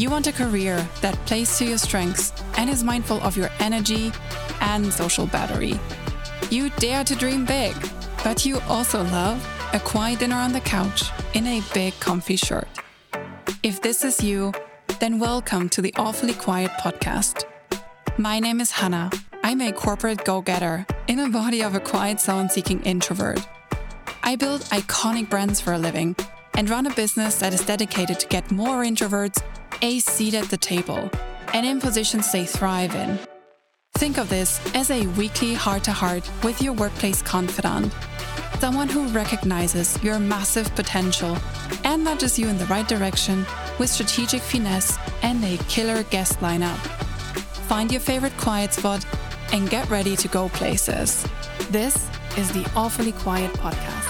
You want a career that plays to your strengths and is mindful of your energy and social battery. You dare to dream big, but you also love a quiet dinner on the couch in a big comfy shirt. If this is you, then welcome to the Awfully Quiet podcast. My name is Hannah. I'm a corporate go getter in the body of a quiet zone seeking introvert. I build iconic brands for a living and run a business that is dedicated to get more introverts a seat at the table and in positions they thrive in. Think of this as a weekly heart to heart with your workplace confidant Someone who recognizes your massive potential and nudges you in the right direction with strategic finesse and a killer guest lineup. Find your favorite quiet spot and get ready to go places. This is the Awfully Quiet Podcast.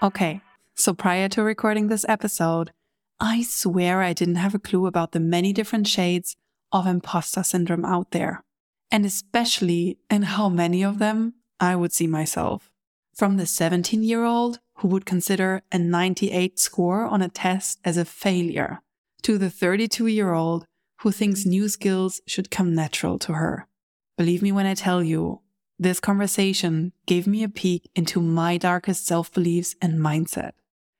Okay, so prior to recording this episode, I swear I didn't have a clue about the many different shades of imposter syndrome out there and especially in how many of them I would see myself. From the 17 year old who would consider a 98 score on a test as a failure, to the 32 year old who thinks new skills should come natural to her. Believe me when I tell you, this conversation gave me a peek into my darkest self beliefs and mindset.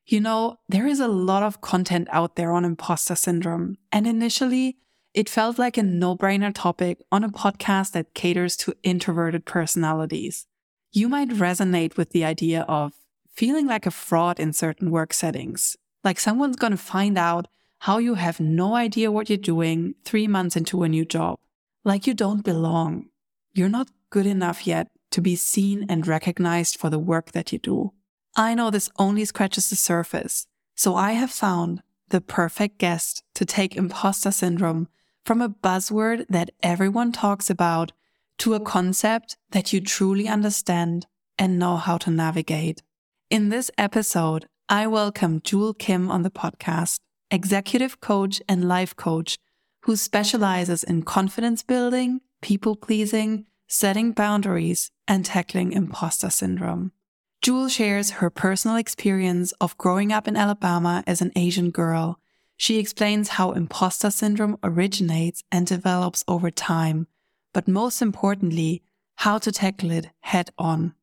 You know, there is a lot of content out there on imposter syndrome, and initially it felt like a no brainer topic on a podcast that caters to introverted personalities. You might resonate with the idea of feeling like a fraud in certain work settings, like someone's going to find out how you have no idea what you're doing three months into a new job, like you don't belong. You're not good enough yet to be seen and recognized for the work that you do. I know this only scratches the surface, so I have found the perfect guest to take imposter syndrome from a buzzword that everyone talks about to a concept that you truly understand and know how to navigate. In this episode, I welcome Jule Kim on the podcast, executive coach and life coach who specializes in confidence building, people pleasing, setting boundaries, and tackling imposter syndrome. Jule shares her personal experience of growing up in Alabama as an Asian girl. She explains how imposter syndrome originates and develops over time, but most importantly, how to tackle it head on.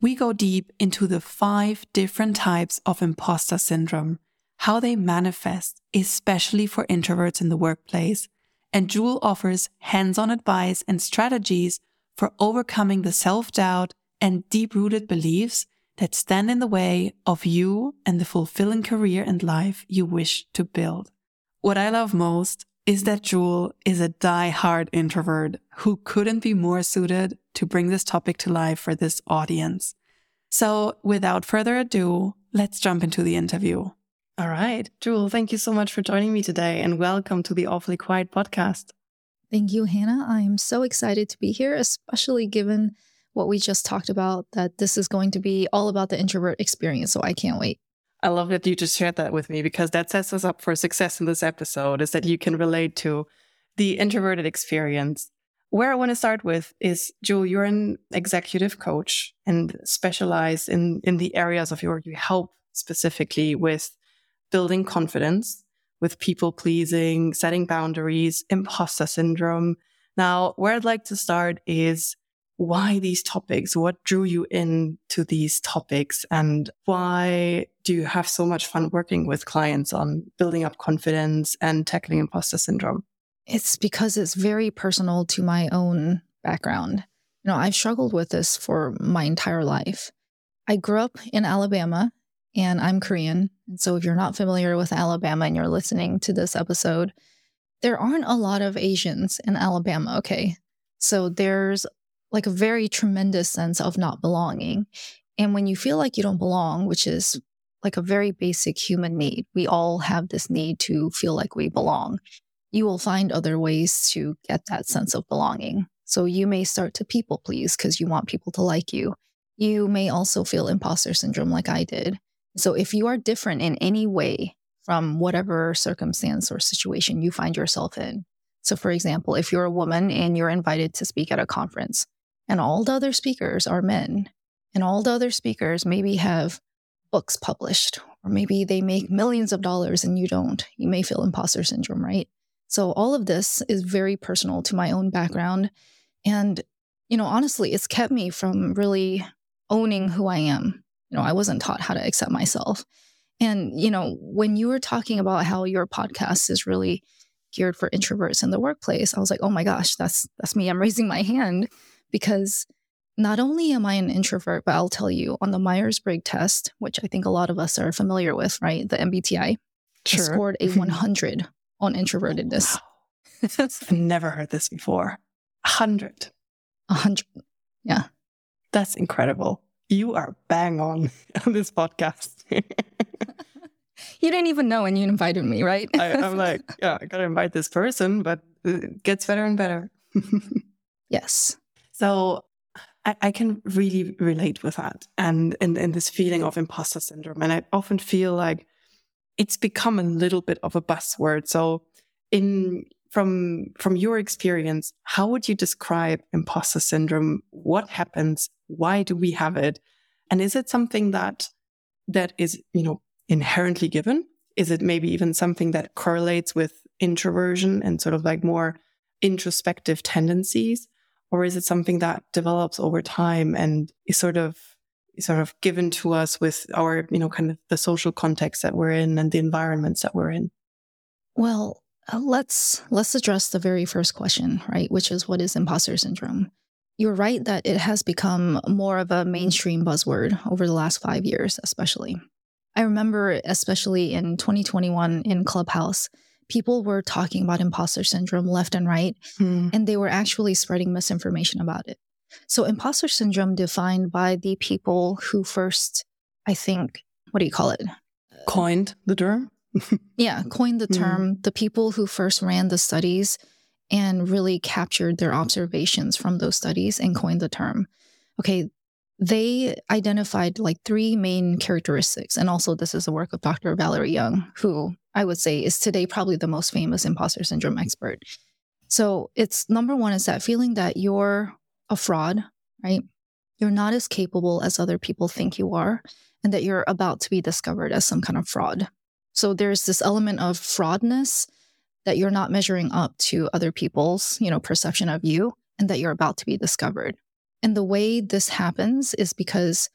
We go deep into the five different types of imposter syndrome, how they manifest, especially for introverts in the workplace, and Jule offers hands on advice and strategies for overcoming the self doubt and deep rooted beliefs that stand in the way of you and the fulfilling career and life you wish to build. What I love most is that Jule is a die-hard introvert who couldn't be more suited to bring this topic to life for this audience. So without further ado, let's jump into the interview. All right, Jule, thank you so much for joining me today and welcome to the Awfully Quiet podcast. Thank you, Hannah. I am so excited to be here, especially given what we just talked about, that this is going to be all about the introvert experience. So I can't wait. I love that you just shared that with me because that sets us up for success in this episode is that you can relate to the introverted experience. Where I want to start with is Jule, you're an executive coach and specialize in, in the areas of your you help specifically with building confidence, with people pleasing, setting boundaries, imposter syndrome. Now, where I'd like to start is why these topics? What drew you into these topics? And why do you have so much fun working with clients on building up confidence and tackling imposter syndrome? It's because it's very personal to my own background. You know, I've struggled with this for my entire life. I grew up in Alabama and I'm Korean. And so if you're not familiar with Alabama and you're listening to this episode, there aren't a lot of Asians in Alabama, okay? So there's like a very tremendous sense of not belonging. And when you feel like you don't belong, which is like a very basic human need, we all have this need to feel like we belong. You will find other ways to get that sense of belonging. So you may start to people please because you want people to like you. You may also feel imposter syndrome like I did. So if you are different in any way from whatever circumstance or situation you find yourself in, so for example, if you're a woman and you're invited to speak at a conference, and all the other speakers are men. And all the other speakers maybe have books published, or maybe they make millions of dollars and you don't. You may feel imposter syndrome, right? So all of this is very personal to my own background. And, you know, honestly, it's kept me from really owning who I am. You know, I wasn't taught how to accept myself. And, you know, when you were talking about how your podcast is really geared for introverts in the workplace, I was like, oh my gosh, that's that's me. I'm raising my hand because not only am I an introvert, but I'll tell you on the Myers Briggs test, which I think a lot of us are familiar with, right? The MBTI, sure. I scored a mm-hmm. 100 on introvertedness. Wow. I've never heard this before. 100. 100. Yeah. That's incredible. You are bang on on this podcast. you didn't even know when you invited me, right? I, am like, yeah, I got to invite this person, but it gets better and better. yes. So I, I, can really relate with that and, and this feeling of imposter syndrome. And I often feel like it's become a little bit of a buzzword. So in from from your experience, how would you describe imposter syndrome? What happens? Why do we have it? And is it something that that is, you know, inherently given? Is it maybe even something that correlates with introversion and sort of like more introspective tendencies? Or is it something that develops over time and is sort of sort of given to us with our, you know, kind of the social context that we're in and the environments that we're in? Well, uh, let's let's address the very first question, right, which is what is imposter syndrome? You're right that it has become more of a mainstream buzzword over the last 5 years, especially. I remember especially in 2021 in Clubhouse, people were talking about imposter syndrome left and right, mm. and they were actually spreading misinformation about it. So, imposter syndrome defined by the people who first, I think, what do you call it? Coined the term? yeah, coined the mm-hmm. term. Mm. The people who first ran the studies and really captured their observations from those studies and coined the term. Okay, they identified like three main characteristics. And also, this is the work of Dr. Valerie Young, who I would say is today probably the most famous imposter syndrome expert. So, it's number one is that feeling that you're a fraud, right? You're not as capable as other people think you are, and that you're about to be discovered as some kind of fraud. So there's this element of fraudness that you're not measuring up to other people's, you know, perception of you and that you're about to be discovered. And the way this happens is because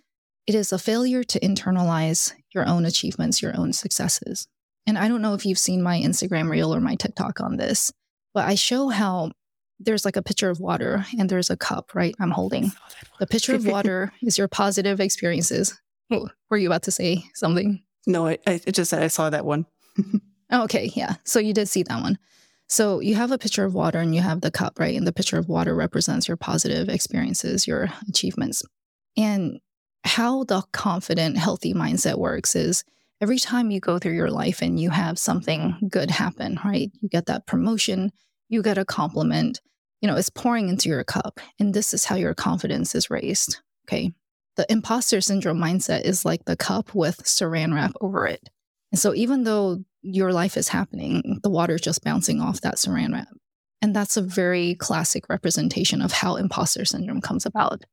it is a failure to internalize your own achievements, your own successes. And I don't know if you've seen my Instagram reel or my TikTok on this, but I show how there's like a pitcher of water and there's a cup, right? I'm holding. The pitcher of water is your positive experiences. Oh, were you about to say something? No, I, I just said I saw that one. oh, okay, yeah. So you did see that one. So you have a pitcher of water and you have the cup, right? And the pitcher of water represents your positive experiences, your achievements. And how the confident, healthy mindset works is every time you go through your life and you have something good happen, right? You get that promotion, you get a compliment, you know, it's pouring into your cup. And this is how your confidence is raised. Okay. The imposter syndrome mindset is like the cup with saran wrap over it. And so even though your life is happening, the water's just bouncing off that saran wrap. And that's a very classic representation of how imposter syndrome comes about.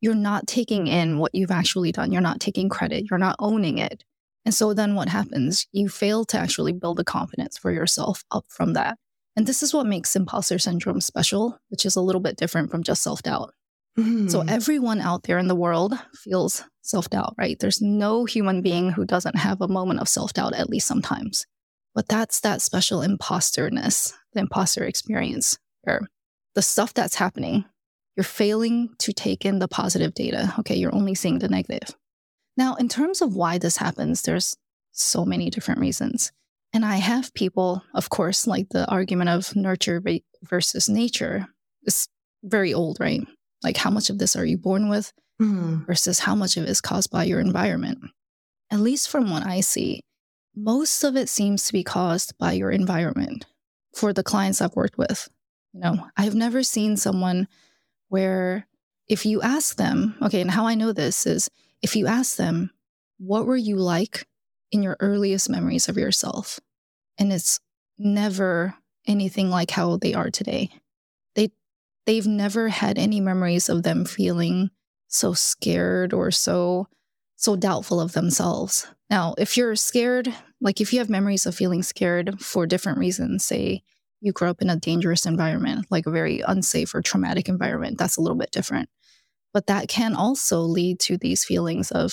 You're not taking in what you've actually done. You're not taking credit. You're not owning it. And so then what happens? You fail to actually build the confidence for yourself up from that. And this is what makes imposter syndrome special, which is a little bit different from just self doubt. Mm. So everyone out there in the world feels self doubt, right? There's no human being who doesn't have a moment of self doubt, at least sometimes. But that's that special imposterness, the imposter experience, where the stuff that's happening, you're failing to take in the positive data. Okay, you're only seeing the negative. Now, in terms of why this happens, there's so many different reasons. And I have people, of course, like the argument of nurture versus nature is very old, right? Like, how much of this are you born with mm. versus how much of it is caused by your environment? At least from what I see, most of it seems to be caused by your environment for the clients I've worked with. You know, I've never seen someone where if you ask them, okay, and how I know this is if you ask them, what were you like in your earliest memories of yourself? And it's never anything like how they are today. They they've never had any memories of them feeling so scared or so so doubtful of themselves. Now, if you're scared, like if you have memories of feeling scared for different reasons, say you grew up in a dangerous environment, like a very unsafe or traumatic environment, that's a little bit different. But that can also lead to these feelings of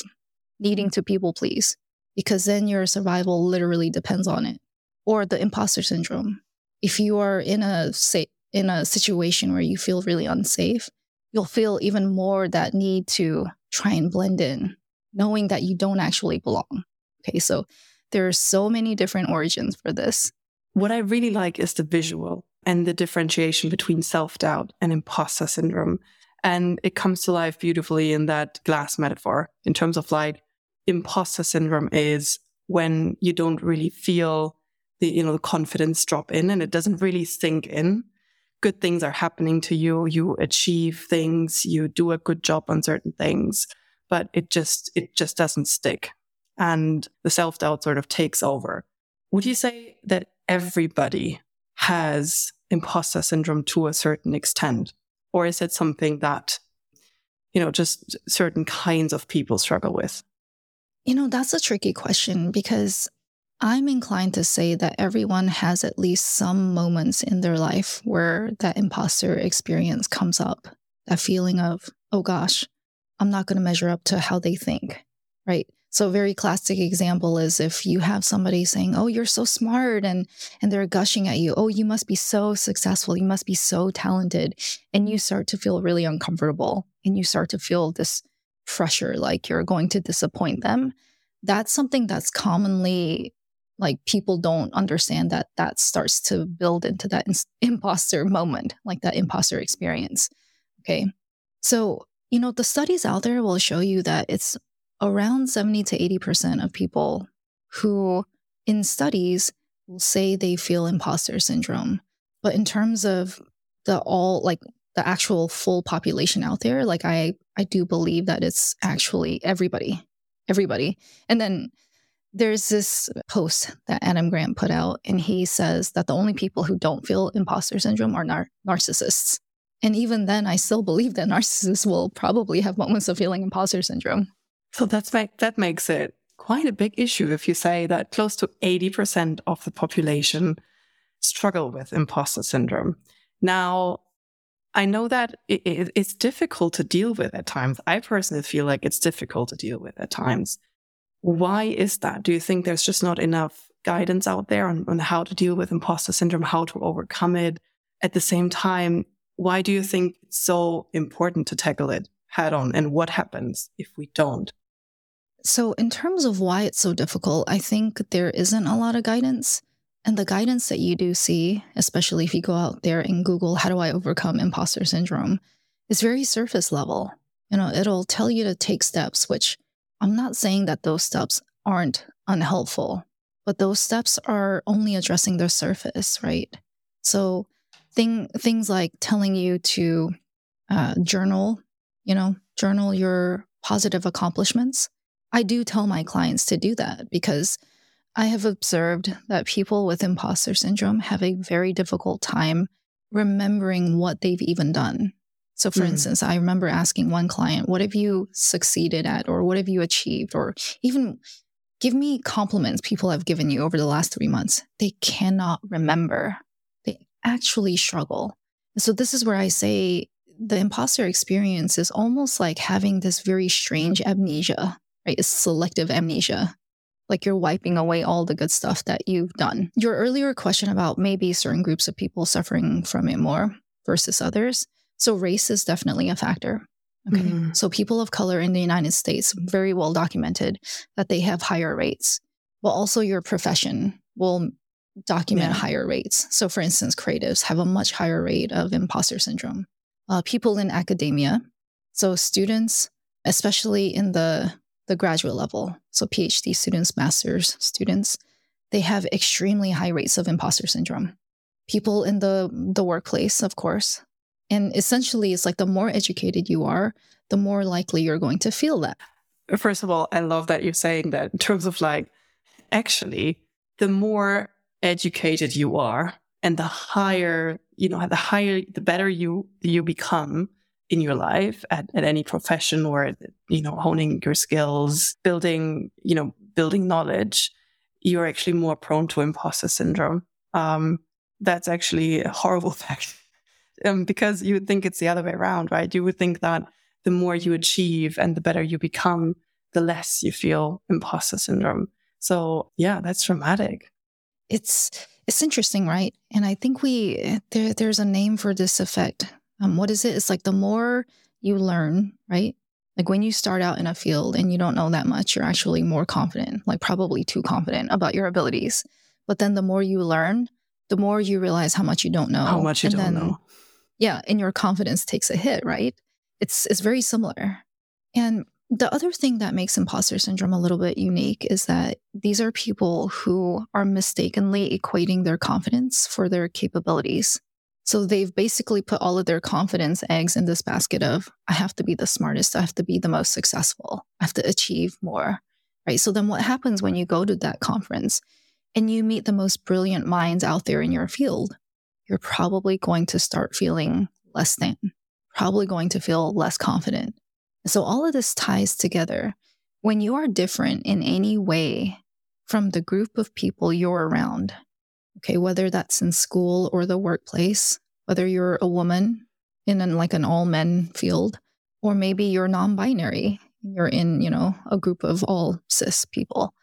needing to people please, because then your survival literally depends on it. Or the imposter syndrome. If you are in a say, in a situation where you feel really unsafe, you'll feel even more that need to try and blend in, knowing that you don't actually belong. Okay, so there are so many different origins for this. What I really like is the visual and the differentiation between self doubt and imposter syndrome. And it comes to life beautifully in that glass metaphor in terms of like imposter syndrome is when you don't really feel the, you know, the confidence drop in and it doesn't really sink in. Good things are happening to you. You achieve things. You do a good job on certain things, but it just, it just doesn't stick. And the self doubt sort of takes over. Would you say that everybody has imposter syndrome to a certain extent? Or is it something that, you know, just certain kinds of people struggle with? You know, that's a tricky question because I'm inclined to say that everyone has at least some moments in their life where that imposter experience comes up. That feeling of, oh gosh, I'm not going to measure up to how they think, right? So a very classic example is if you have somebody saying, "Oh, you're so smart," and and they're gushing at you, "Oh, you must be so successful. You must be so talented," and you start to feel really uncomfortable, and you start to feel this pressure, like you're going to disappoint them. That's something that's commonly like people don't understand that that starts to build into that imposter moment, like that imposter experience. Okay, so you know the studies out there will show you that it's around 70 to 80% of people who, in studies, will say they feel imposter syndrome. But in terms of the all, like the actual full population out there, like I, I do believe that it's actually everybody, everybody. And then there's this post that Adam Grant put out, and he says that the only people who don't feel imposter syndrome are nar- narcissists. And even then, I still believe that narcissists will probably have moments of feeling imposter syndrome. So that's make, that makes it quite a big issue if you say that close to 80% of the population struggle with imposter syndrome. Now, I know that it, it, it's difficult to deal with at times. I personally feel like it's difficult to deal with at times. Why is that? Do you think there's just not enough guidance out there on, on how to deal with imposter syndrome, how to overcome it? At the same time, why do you think it's so important to tackle it head on? And what happens if we don't? So, in terms of why it's so difficult, I think there isn't a lot of guidance. And the guidance that you do see, especially if you go out there and Google, how do I overcome imposter syndrome, is very surface level. You know, it'll tell you to take steps, which I'm not saying that those steps aren't unhelpful, but those steps are only addressing the surface, right? So, thing, things like telling you to uh, journal, you know, journal your positive accomplishments I do tell my clients to do that because I have observed that people with imposter syndrome have a very difficult time remembering what they've even done. So, for mm. instance, I remember asking one client, What have you succeeded at? Or what have you achieved? Or even give me compliments people have given you over the last three months. They cannot remember. They actually struggle. so, this is where I say the imposter experience is almost like having this very strange amnesia right? It's selective amnesia. Like you're wiping away all the good stuff that you've done. Your earlier question about maybe certain groups of people suffering from it more versus others. So, race is definitely a factor. Okay. Mm. So, people of color in the United States, very well documented that they have higher rates. But also, your profession will document yeah. higher rates. So, for instance, creatives have a much higher rate of imposter syndrome. Uh, people in academia, so students, especially in the the graduate level, so PhD students, master's students, they have extremely high rates of imposter syndrome. People in the, the workplace, of course. And essentially, it's like the more educated you are, the more likely you're going to feel that. First of all, I love that you're saying that in terms of like, actually, the more educated you are and the higher, you know, the higher, the better you, you become in your life at, at any profession or, you know, honing your skills, building, you know, building knowledge, you're actually more prone to imposter syndrome. Um, that's actually a horrible fact um, because you would think it's the other way around, right? You would think that the more you achieve and the better you become, the less you feel imposter syndrome. So yeah, that's dramatic. It's it's interesting, right? And I think we there there's a name for this effect. Um, what is it? It's like the more you learn, right? Like when you start out in a field and you don't know that much, you're actually more confident, like probably too confident about your abilities. But then the more you learn, the more you realize how much you don't know. How much you and don't then, know. Yeah, and your confidence takes a hit, right? It's it's very similar. And the other thing that makes imposter syndrome a little bit unique is that these are people who are mistakenly equating their confidence for their capabilities. So they've basically put all of their confidence eggs in this basket of, I have to be the smartest, I have to be the most successful, I have to achieve more. Right. So then what happens when you go to that conference and you meet the most brilliant minds out there in your field? You're probably going to start feeling less than, probably going to feel less confident so all of this ties together. When you are different in any way from the group of people you're around, okay, whether that's in school or the workplace, whether you're a woman in an, like an all men field, or maybe you're non-binary, you're in, you know, a group of all cis people.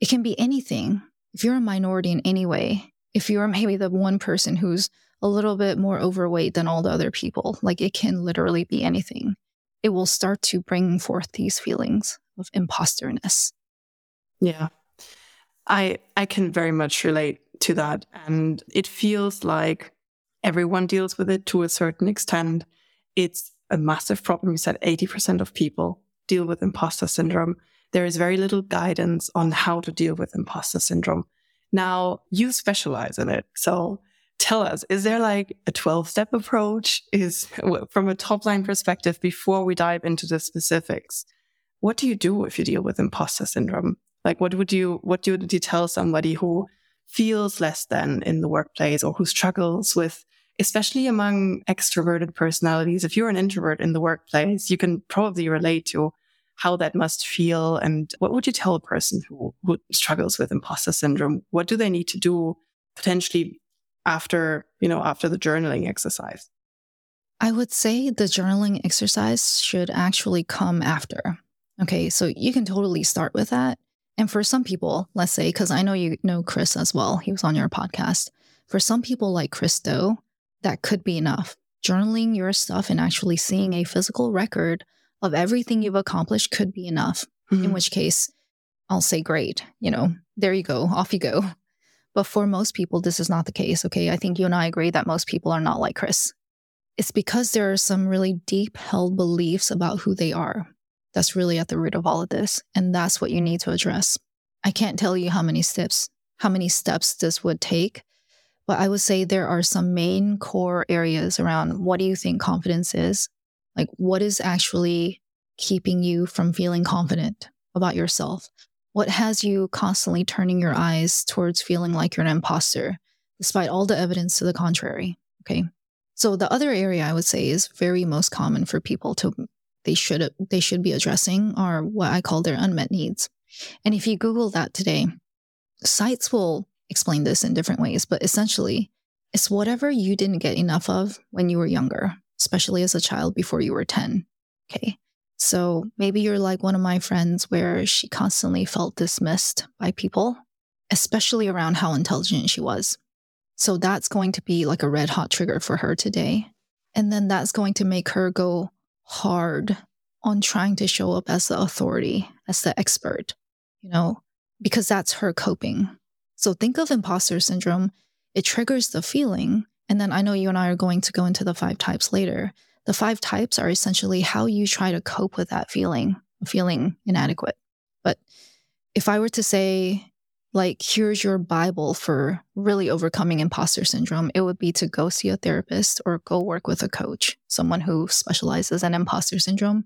It can be anything. If you're a minority in any way, if you're maybe the one person who's a little bit more overweight than all the other people, like it can literally be anything it will start to bring forth these feelings of imposterness. Yeah. I I can very much relate to that and it feels like everyone deals with it to a certain extent. It's a massive problem. You said 80% of people deal with imposter syndrome. There is very little guidance on how to deal with imposter syndrome. Now, you specialize in it. So tell us, is there like a 12 step approach? Is from a top line perspective, before we dive into the specifics, what do you do if you deal with imposter syndrome? Like, what would you, what would you tell somebody who feels less than in the workplace or who struggles with, especially among extroverted personalities? If you're an introvert in the workplace, you can probably relate to how that must feel. And what would you tell a person who, who struggles with imposter syndrome? What do they need to do potentially after, you know, after the journaling exercise? I would say the journaling exercise should actually come after. Okay, so you can totally start with that. And for some people, let's say, because I know you know Chris as well, he was on your podcast. For some people like Chris Do, that could be enough. Journaling your stuff and actually seeing a physical record of everything you've accomplished could be enough. Mm-hmm. In which case, I'll say, great, you know, there you go, off you go. But for most people, this is not the case. Okay. I think you and I agree that most people are not like Chris. It's because there are some really deep held beliefs about who they are. That's really at the root of all of this. And that's what you need to address. I can't tell you how many steps, how many steps this would take, but I would say there are some main core areas around what do you think confidence is? Like, what is actually keeping you from feeling confident about yourself? What has you constantly turning your eyes towards feeling like you're an imposter, despite all the evidence to the contrary? Okay. So the other area I would say is very most common for people to they should they should be addressing are what I call their unmet needs. And if you Google that today, sites will explain this in different ways, but essentially, it's whatever you didn't get enough of when you were younger, especially as a child before you were 10. Okay. So maybe you're like one of my friends where she constantly felt dismissed by people, especially around how intelligent she was. So that's going to be like a red hot trigger for her today. And then that's going to make her go hard on trying to show up as the authority, as the expert, you know, because that's her coping. So think of imposter syndrome. It triggers the feeling. And then I know you and I are going to go into the five types later. The five types are essentially how you try to cope with that feeling, feeling inadequate. But if I were to say, like, here's your Bible for really overcoming imposter syndrome, it would be to go see a therapist or go work with a coach, someone who specializes in imposter syndrome,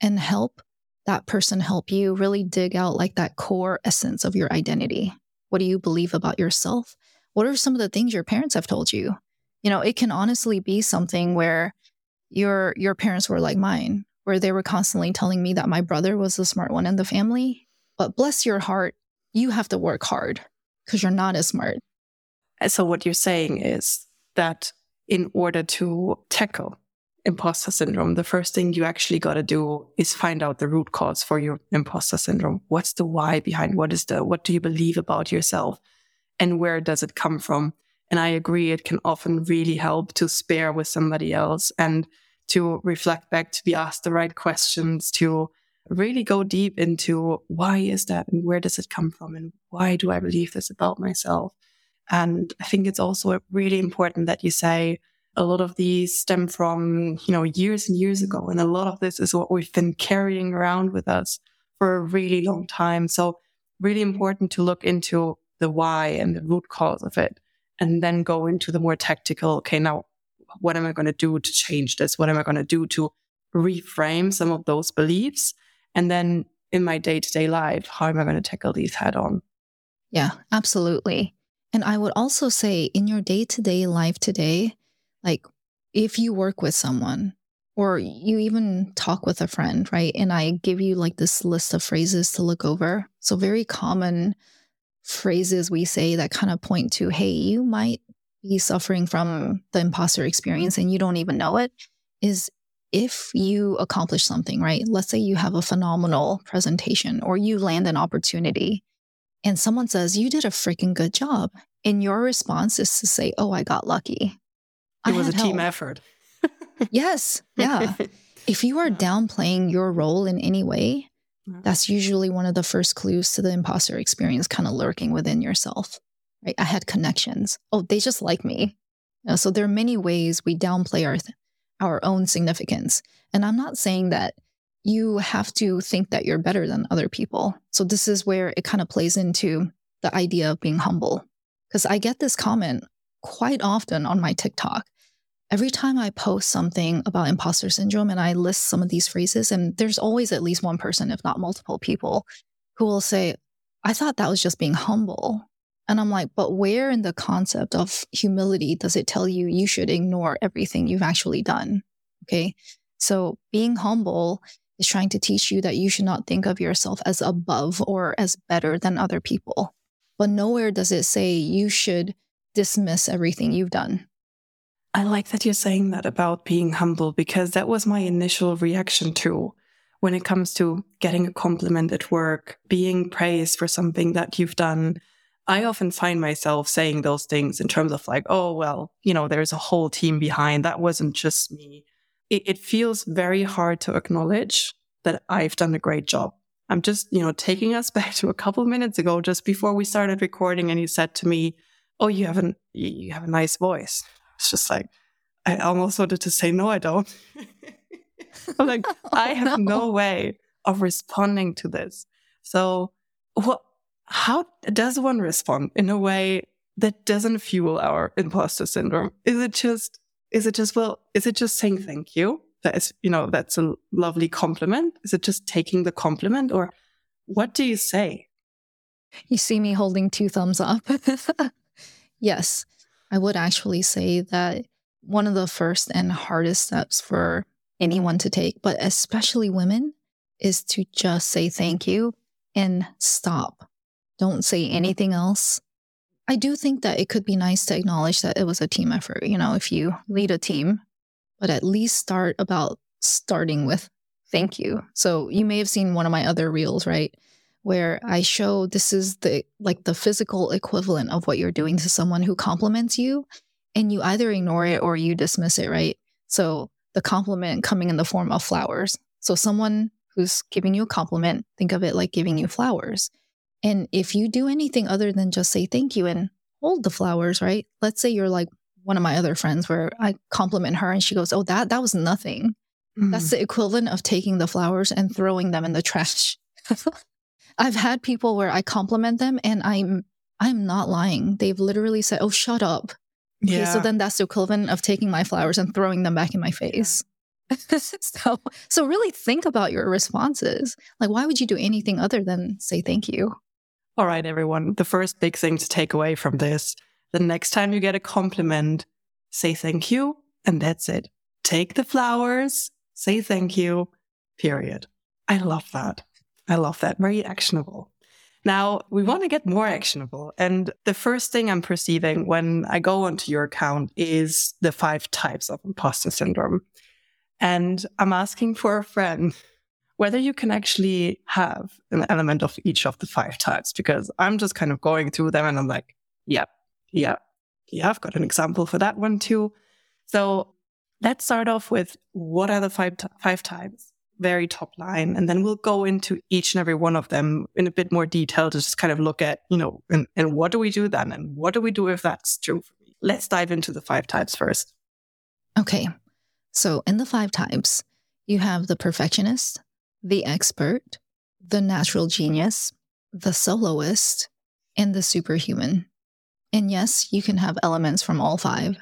and help that person help you really dig out like that core essence of your identity. What do you believe about yourself? What are some of the things your parents have told you? You know, it can honestly be something where your your parents were like mine, where they were constantly telling me that my brother was the smart one in the family. But bless your heart, you have to work hard because you're not as smart. So what you're saying is that in order to tackle imposter syndrome, the first thing you actually got to do is find out the root cause for your imposter syndrome. What's the why behind what is the, what do you believe about yourself and where does it come from? And I agree, it can often really help to spare with somebody else and to reflect back, to be asked the right questions, to really go deep into why is that and where does it come from and why do I believe this about myself? And I think it's also really important that you say, a lot of these stem from, you know, years and years ago. And a lot of this is what we've been carrying around with us for a really long time. So really important to look into the why and the root cause of it and then go into the more tactical. Okay. Now what am I going to do to change this? What am I going to do to reframe some of those beliefs? And then in my day to day life, how am I going to tackle these head on? Yeah, absolutely. And I would also say in your day to day life today, like if you work with someone or you even talk with a friend, right? And I give you like this list of phrases to look over. So, very common phrases we say that kind of point to, hey, you might be suffering from the imposter experience and you don't even know it is if you accomplish something, right? Let's say you have a phenomenal presentation or you land an opportunity and someone says, You did a freaking good job. And your response is to say, Oh, I got lucky. It was a help. team effort. yes. Yeah. if you are downplaying your role in any way, Mm-hmm. that's usually one of the first clues to the imposter experience kind of lurking within yourself. Right? I had connections. Oh, they just like me. You know, so there are many ways we downplay our our own significance. And I'm not saying that you have to think that you're better than other people. So this is where it kind of plays into the idea of being humble. Because I get this comment quite often on my TikTok. Every time I post something about imposter syndrome and I list some of these phrases, and there's always at least one person, if not multiple people, who will say, I thought that was just being humble. And I'm like, but where in the concept of humility does it tell you you should ignore everything you've actually done? Okay. So being humble is trying to teach you that you should not think of yourself as above or as better than other people. But nowhere does it say you should dismiss everything you've done. I like that you're saying that about being humble because that was my initial reaction too. When it comes to getting a compliment at work, being praised for something that you've done, I often find myself saying those things in terms of like, oh, well, you know, there's a whole team behind. That wasn't just me. It, it feels very hard to acknowledge that I've done a great job. I'm just, you know, taking us back to a couple minutes ago, just before we started recording, and you said to me, oh, you have an you have a nice voice. It's just like I almost wanted to say no, I don't. I'm like, oh, I have no. no way of responding to this. So what how does one respond in a way that doesn't fuel our imposter syndrome? Is it just is it just well, is it just saying thank you? That is, you know, that's a lovely compliment. Is it just taking the compliment or what do you say? You see me holding two thumbs up. Yes, I would actually say that one of the first and hardest steps for anyone to take, but especially women, is to just say thank you and stop. Don't say anything else. I do think that it could be nice to acknowledge that it was a team effort, you know, if you lead a team, but at least start about starting with thank you. So you may have seen one of my other reels, right? Where I show this is the like the physical equivalent of what you're doing to someone who compliments you and you either ignore it or you dismiss it, right? So the compliment coming in the form of flowers. So someone who's giving you a compliment, think of it like giving you flowers. And if you do anything other than just say thank you and hold the flowers, right? Let's say you're like one of my other friends where I compliment her and she goes, "Oh, that that was nothing." Mm-hmm. That's the equivalent of taking the flowers and throwing them in the trash. I've had people where I compliment them and I'm I'm not lying. They've literally said, "Oh, shut up." Okay, yeah. so then that's the equivalent of taking my flowers and throwing them back in my face. so so really think about your responses. Like why would you do anything other than say thank you? All right, everyone. The first big thing to take away from this, the next time you get a compliment, say thank you and that's it. take the flowers, say thank you, period. I love that. I love that. Very actionable. Now, we want to get more actionable. And the first thing I'm perceiving when I go onto your account is the five types of imposter syndrome. And I'm asking for a friend whether you can actually have an element of each of the five types, because I'm just kind of going through them and I'm like, yeah, yeah, yeah, I've got an example for that one too. So let's start off with what are the five, t- five types? Very top line. And then we'll go into each and every one of them in a bit more detail to just kind of look at, you know, and, and what do we do then? And what do we do if that's true for me? Let's dive into the five types first. Okay. So in the five types, you have the perfectionist, the expert, the natural genius, the soloist, and the superhuman. And yes, you can have elements from all five.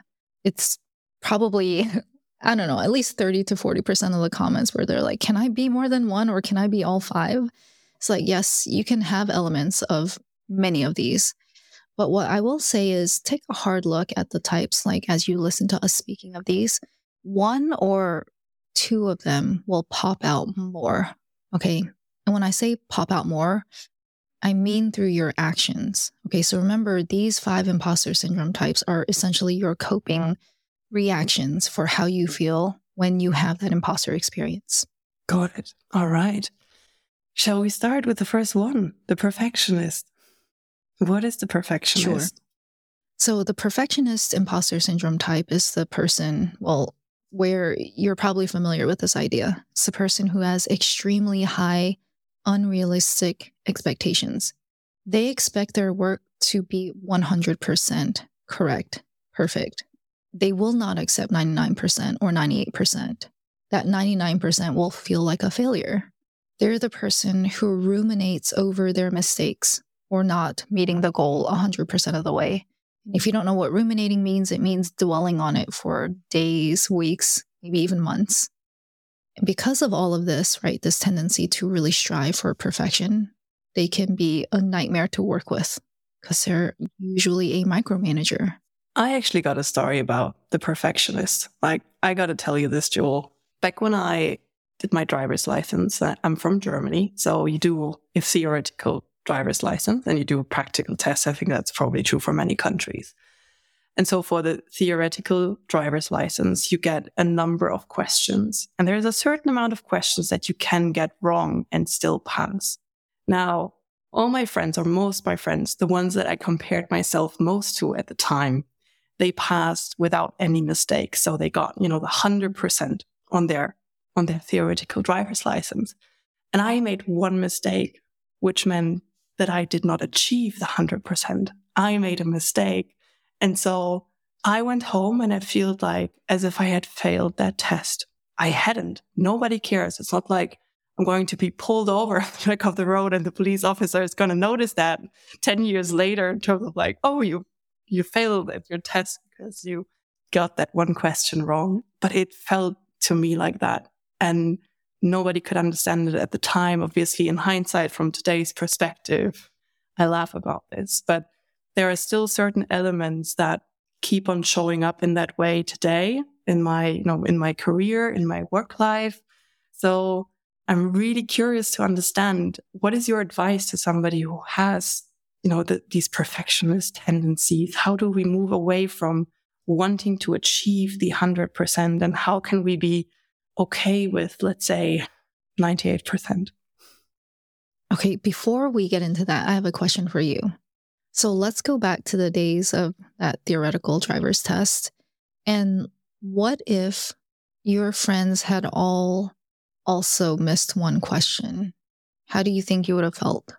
It's probably, I don't know, at least 30 to 40% of the comments where they're like, can I be more than one or can I be all five? It's like, yes, you can have elements of many of these. But what I will say is take a hard look at the types, like as you listen to us speaking of these, one or two of them will pop out more. Okay. And when I say pop out more, I mean through your actions. Okay. So remember, these five imposter syndrome types are essentially your coping reactions for how you feel when you have that imposter experience. Got it. All right. Shall we start with the first one, the perfectionist? What is the perfectionist? Sure. So, the perfectionist imposter syndrome type is the person, well, where you're probably familiar with this idea. It's the person who has extremely high, unrealistic expectations. They expect their work to be 100% correct, perfect. They will not accept 99% or 98%. That 99% will feel like a failure. They're the person who ruminates over their mistakes or not meeting the goal 100% of the way if you don't know what ruminating means, it means dwelling on it for days, weeks, maybe even months. And because of all of this, right, this tendency to really strive for perfection, they can be a nightmare to work with because they're usually a micromanager. I actually got a story about the perfectionist. Like, I got to tell you this, Jule. Back when I did my driver's license, uh, I'm from Germany. So you do a theoretical driver's license and you do a practical test. I think that's probably true for many countries. And so for the theoretical driver's license, you get a number of questions and there's a certain amount of questions that you can get wrong and still pass. Now, all my friends or most my friends, the ones that I compared myself most to at the time, they passed without any mistakes. So they got, you know, the hundred percent on their, on their theoretical driver's license. And I made one mistake, which meant that I did not achieve the 100%. I made a mistake. And so I went home and it felt like as if I had failed that test. I hadn't. Nobody cares. It's not like I'm going to be pulled over at the back of the road and the police officer is going to notice that 10 years later in terms of like, oh, you, you failed at your test because you got that one question wrong. But it felt to me like that. And nobody could understand it at the time. Obviously, in hindsight, from today's perspective, I laugh about this, but there are still certain elements that keep on showing up in that way today in my, you know, in my career, in my work life. So I'm really curious to understand what is your advice to somebody who has, you know, the, these perfectionist tendencies? How do we move away from wanting to achieve the 100% and how can we be okay with, let's say, 98%. Okay, before we get into that, I have a question for you. So let's go back to the days of that theoretical driver's test. And what if your friends had all also missed one question? How do you think you would have felt?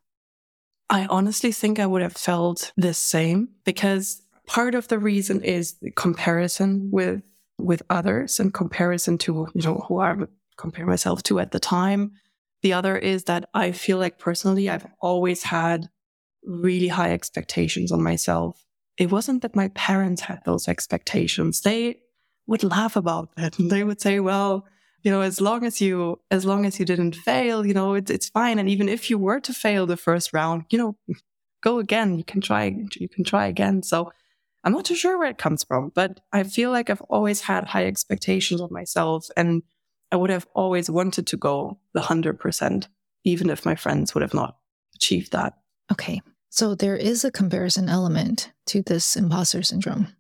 I honestly think I would have felt the same because part of the reason is the comparison with with others and comparison to, you know, who I would compare myself to at the time. The other is that I feel like personally, I've always had really high expectations on myself. It wasn't that my parents had those expectations. They would laugh about that and they would say, well, you know, as long as you, as long as you didn't fail, you know, it's, it's fine. And even if you were to fail the first round, you know, go again. You can try, you can try again. So I'm not too sure where it comes from, but I feel like I've always had high expectations of myself and I would have always wanted to go the 100%, even if my friends would have not achieved that. Okay. So there is a comparison element to this imposter syndrome.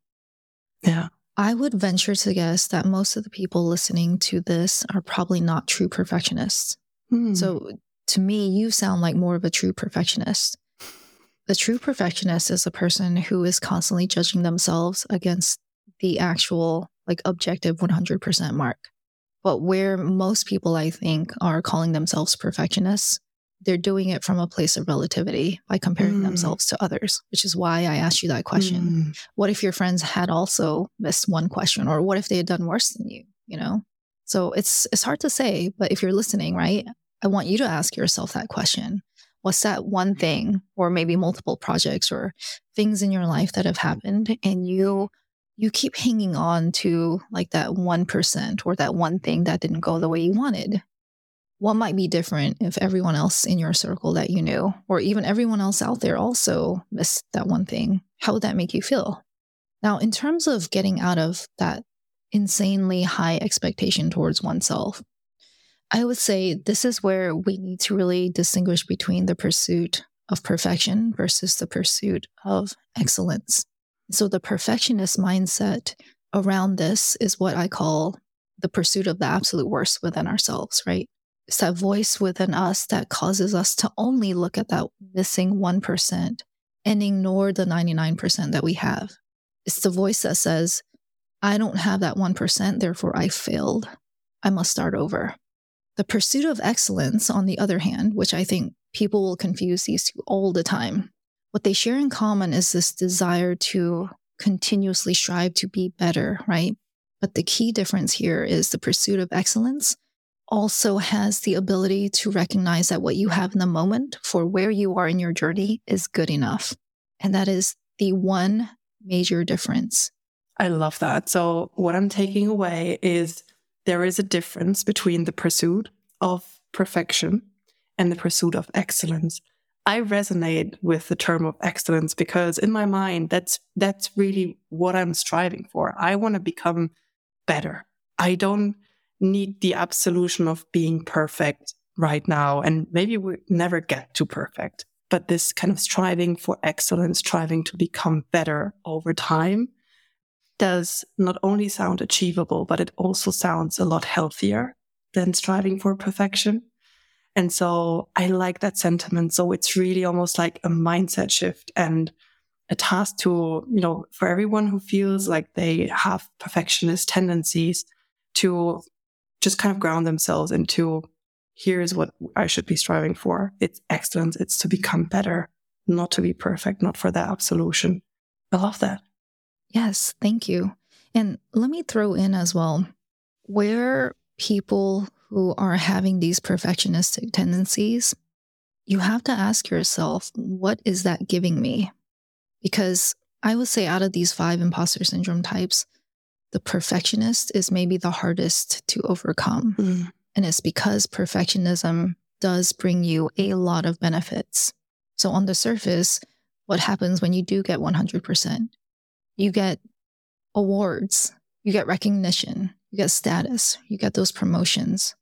Yeah. I would venture to guess that most of the people listening to this are probably not true perfectionists. Hmm. So to me, you sound like more of a true perfectionist. The true perfectionist is a person who is constantly judging themselves against the actual, like, objective 100% mark. But where most people, I think, are calling themselves perfectionists, they're doing it from a place of relativity by comparing Mm. themselves to others, which is why I asked you that question. Mm. What if your friends had also missed one question, or what if they had done worse than you? You know, so it's it's hard to say. But if you're listening, right, I want you to ask yourself that question: What's that one thing, or maybe multiple projects, or things in your life that have happened, and you you keep hanging on to like that 1% or that one thing that didn't go the way you wanted. What might be different if everyone else in your circle that you knew, or even everyone else out there also missed that one thing? How would that make you feel? Now, in terms of getting out of that insanely high expectation towards oneself, I would say this is where we need to really distinguish between the pursuit of perfection versus the pursuit of excellence. So, the perfectionist mindset around this is what I call the pursuit of the absolute worst within ourselves, right? It's that voice within us that causes us to only look at that missing 1% and ignore the 99% that we have. It's the voice that says, I don't have that 1%, therefore I failed. I must start over. The pursuit of excellence, on the other hand, which I think people will confuse these two all the time, what they share in common is this desire to continuously strive to be better, right? But the key difference here is the pursuit of excellence also has the ability to recognize that what you have in the moment for where you are in your journey is good enough. And that is the one major difference. I love that. So, what I'm taking away is there is a difference between the pursuit of perfection and the pursuit of excellence. I resonate with the term of excellence because in my mind that's that's really what I'm striving for. I want to become better. I don't need the absolution of being perfect right now and maybe we never get to perfect. But this kind of striving for excellence, striving to become better over time does not only sound achievable, but it also sounds a lot healthier than striving for perfection. And so I like that sentiment. So it's really almost like a mindset shift and a task to, you know, for everyone who feels like they have perfectionist tendencies to just kind of ground themselves into here's what I should be striving for. It's excellence. It's to become better, not to be perfect, not for that absolution. I love that. Yes, thank you. And let me throw in as well where people who are having these perfectionistic tendencies, you have to ask yourself, what is that giving me? Because I would say out of these five imposter syndrome types, the perfectionist is maybe the hardest to overcome. Mm. And it's because perfectionism does bring you a lot of benefits. So, on the surface, what happens when you do get 100%? You get awards, you get recognition, you get status, you get those promotions.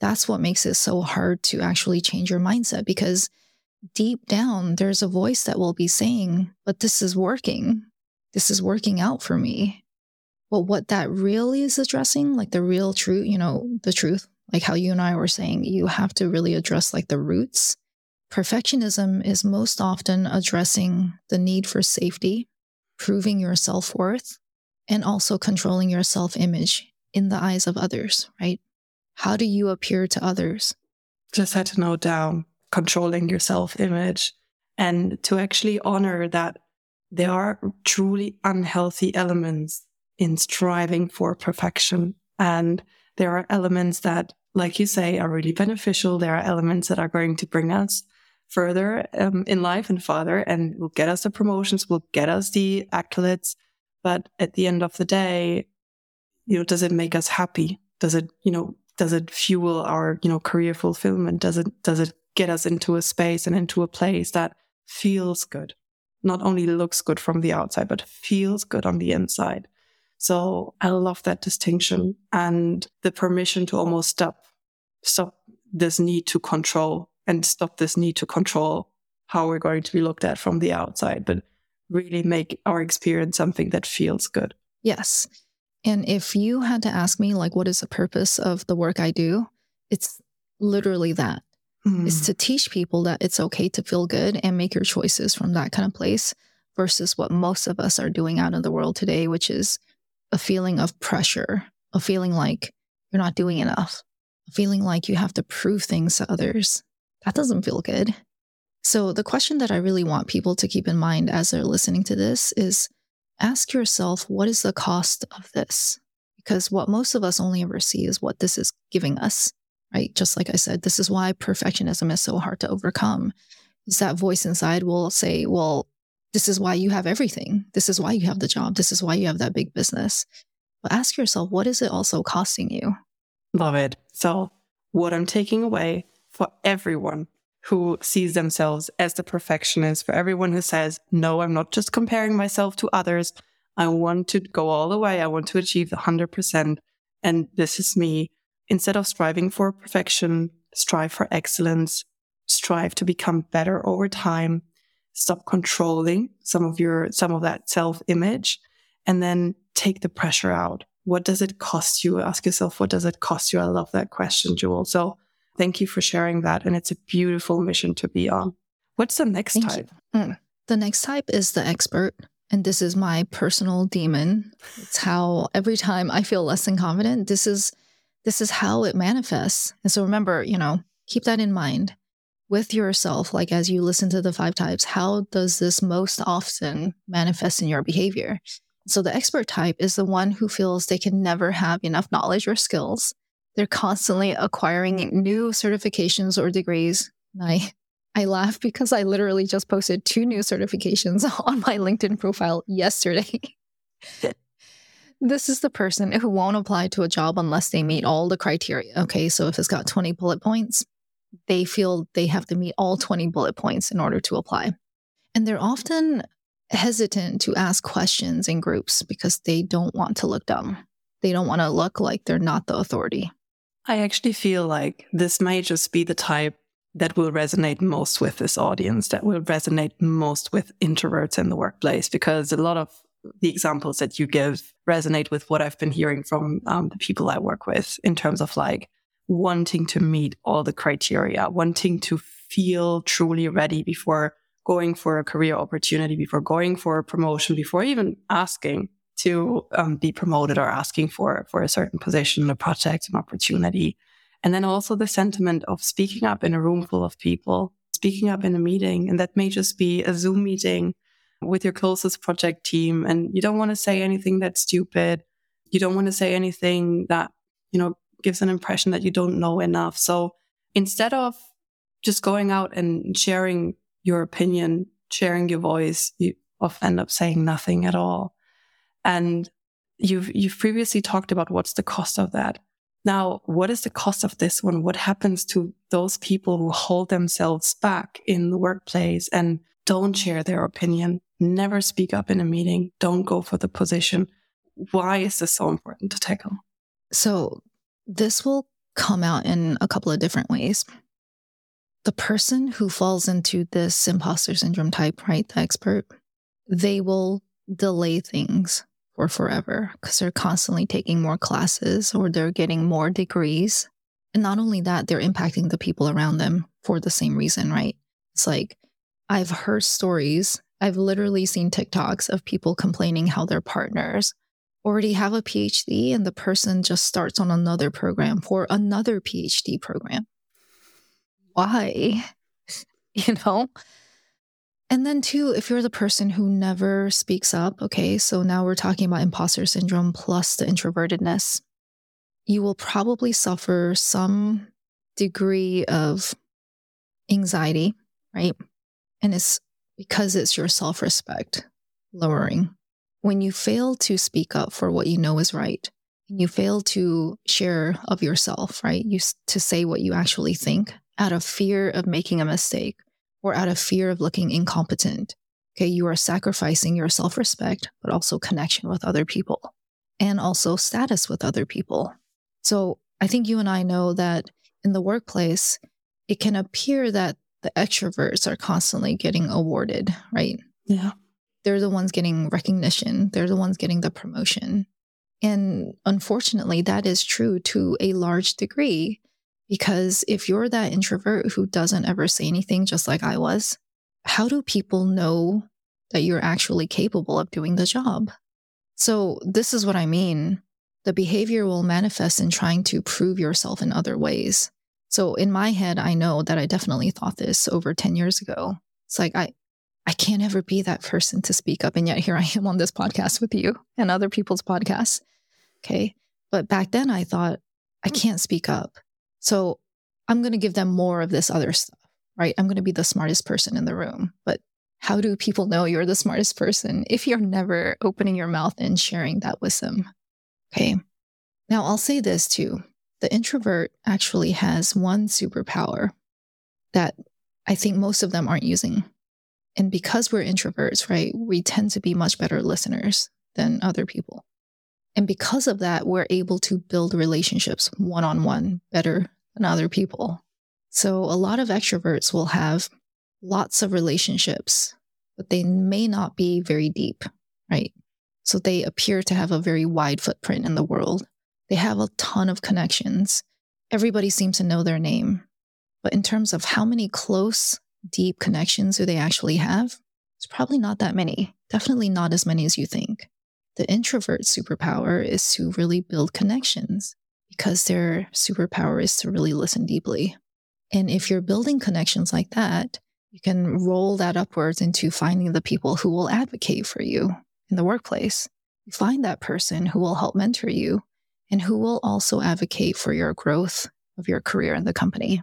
That's what makes it so hard to actually change your mindset because deep down, there's a voice that will be saying, But this is working. This is working out for me. But what that really is addressing, like the real truth, you know, the truth, like how you and I were saying, you have to really address like the roots. Perfectionism is most often addressing the need for safety, proving your self worth, and also controlling your self image in the eyes of others, right? How do you appear to others? Just had to note down controlling your self image and to actually honor that there are truly unhealthy elements in striving for perfection. And there are elements that, like you say, are really beneficial. There are elements that are going to bring us further um, in life and farther and will get us the promotions, will get us the accolades. But at the end of the day, you know, does it make us happy? Does it, you know, does it fuel our, you know, career fulfillment? Does it, does it get us into a space and into a place that feels good? not only looks good from the outside, but feels good on the inside. So I love that distinction and the permission to almost stop, stop this need to control and stop this need to control how we're going to be looked at from the outside, but really make our experience something that feels good. Yes. And if you had to ask me, like, what is the purpose of the work I do? It's literally that. Mm. It's to teach people that it's okay to feel good and make your choices from that kind of place versus what most of us are doing out in the world today, which is a feeling of pressure, a feeling like you're not doing enough, a feeling like you have to prove things to others. That doesn't feel good. So, the question that I really want people to keep in mind as they're listening to this is ask yourself, what is the cost of this? Because what most of us only ever see is what this is giving us, right? Just like I said, this is why perfectionism is so hard to overcome. Is that voice inside will say, well, this is why you have everything. This is why you have the job. This is why you have that big business. But ask yourself, what is it also costing you? Love it. So, what I'm taking away for everyone who sees themselves as the perfectionist, for everyone who says, no, I'm not just comparing myself to others. I want to go all the way. I want to achieve the 100%. And this is me. Instead of striving for perfection, strive for excellence, strive to become better over time, stop controlling some of your, some of that self image, and then take the pressure out. What does it cost you? Ask yourself, what does it cost you? I love that question, Jule. So Thank you for sharing that. And it's a beautiful mission to be on. What's the next Thank type? Mm. The next type is the expert. And this is my personal demon. It's how every time I feel less than confident, this is this is how it manifests. And so remember, you know, keep that in mind with yourself. Like as you listen to the five types, how does this most often manifest in your behavior? So the expert type is the one who feels they can never have enough knowledge or skills they're constantly acquiring new certifications or degrees. I I laugh because I literally just posted two new certifications on my LinkedIn profile yesterday. this is the person who won't apply to a job unless they meet all the criteria. Okay, so if it's got 20 bullet points, they feel they have to meet all 20 bullet points in order to apply. And they're often hesitant to ask questions in groups because they don't want to look dumb. They don't want to look like they're not the authority. I actually feel like this may just be the type that will resonate most with this audience, that will resonate most with introverts in the workplace, because a lot of the examples that you give resonate with what I've been hearing from um, the people I work with in terms of like wanting to meet all the criteria, wanting to feel truly ready before going for a career opportunity, before going for a promotion, before even asking to um, be promoted or asking for for a certain position, a project, an opportunity, and then also the sentiment of speaking up in a room full of people, speaking up in a meeting, and that may just be a Zoom meeting with your closest project team, and you don't want to say anything that's stupid, you don't want to say anything that you know gives an impression that you don't know enough. So instead of just going out and sharing your opinion, sharing your voice, you often end up saying nothing at all. And you've, you've previously talked about what's the cost of that. Now, what is the cost of this one? What happens to those people who hold themselves back in the workplace and don't share their opinion, never speak up in a meeting, don't go for the position? Why is this so important to tackle? So, this will come out in a couple of different ways. The person who falls into this imposter syndrome type, right, the expert, they will delay things for forever because they're constantly taking more classes or they're getting more degrees. And not only that, they're impacting the people around them for the same reason, right? It's like I've heard stories, I've literally seen TikToks of people complaining how their partners already have a PhD and the person just starts on another program for another PhD program. Why? you know? And then, too, if you're the person who never speaks up, okay, so now we're talking about imposter syndrome plus the introvertedness, you will probably suffer some degree of anxiety, right? And it's because it's your self respect lowering. When you fail to speak up for what you know is right, and you fail to share of yourself, right? You to say what you actually think out of fear of making a mistake or out of fear of looking incompetent. Okay, you are sacrificing your self respect, but also connection with other people and also status with other people. So I think you and I know that in the workplace, it can appear that the extroverts are constantly getting awarded, right? Yeah. They're the ones getting recognition, they're the ones getting the promotion. And unfortunately, that is true to a large degree because if you're that introvert who doesn't ever say anything, just like I was, how do people know that you're actually capable of doing the job? So, this is what I mean. The behavior will manifest in trying to prove yourself in other ways. So, in my head, I know that I definitely thought this over 10 years ago. It's like, I, I can't ever be that person to speak up. And yet here I am on this podcast with you and other people's podcasts. Okay. But back then I thought, I can't speak up. So I'm going to give them more of this other stuff, right? I'm going to be the smartest person in the room. But how do people know you're the smartest person if you're never opening your mouth and sharing that wisdom? Okay. Now I'll say this too. The introvert actually has one superpower that I think most of them aren't using. And because we're introverts, right, we tend to be much better listeners than other people. And because of that, we're able to build relationships one on one better than other people. So a lot of extroverts will have lots of relationships, but they may not be very deep, right? So they appear to have a very wide footprint in the world. They have a ton of connections. Everybody seems to know their name. But in terms of how many close, deep connections do they actually have? It's probably not that many. Definitely not as many as you think. The introvert superpower is to really build connections because their superpower is to really listen deeply. And if you're building connections like that, you can roll that upwards into finding the people who will advocate for you in the workplace. You find that person who will help mentor you and who will also advocate for your growth of your career in the company.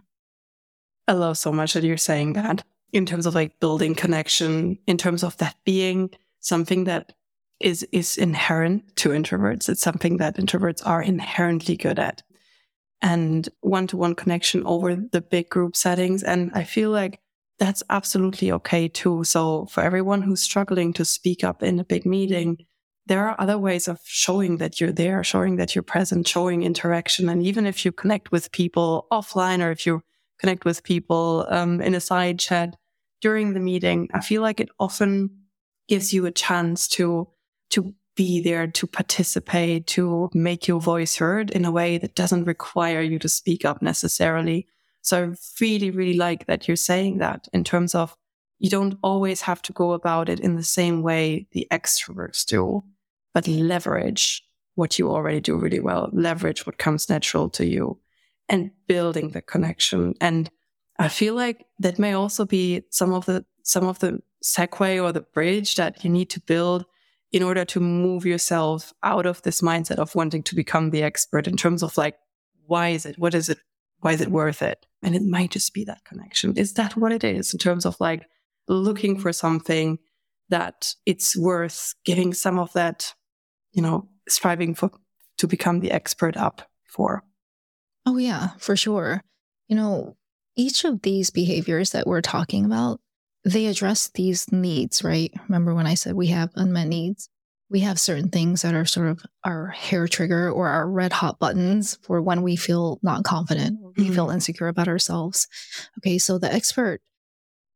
I love so much that you're saying that in terms of like building connection, in terms of that being something that is is inherent to introverts. It's something that introverts are inherently good at. And one-to-one connection over the big group settings. And I feel like that's absolutely okay too. So for everyone who's struggling to speak up in a big meeting, there are other ways of showing that you're there, showing that you're present, showing interaction. And even if you connect with people offline or if you connect with people um, in a side chat during the meeting, I feel like it often gives you a chance to to be there, to participate, to make your voice heard in a way that doesn't require you to speak up necessarily. So I really, really like that you're saying that in terms of you don't always have to go about it in the same way the extroverts do, but leverage what you already do really well, leverage what comes natural to you and building the connection. And I feel like that may also be some of the, some of the segue or the bridge that you need to build in order to move yourself out of this mindset of wanting to become the expert in terms of like, why is it? What is it? Why is it worth it? And it might just be that connection. Is that what it is in terms of like looking for something that it's worth giving some of that, you know, striving for to become the expert up for? Oh, yeah, for sure. You know, each of these behaviors that we're talking about, they address these needs, right? Remember when I said we have unmet needs? We have certain things that are sort of our hair trigger or our red hot buttons for when we feel not confident, or we mm-hmm. feel insecure about ourselves. Okay, so the expert,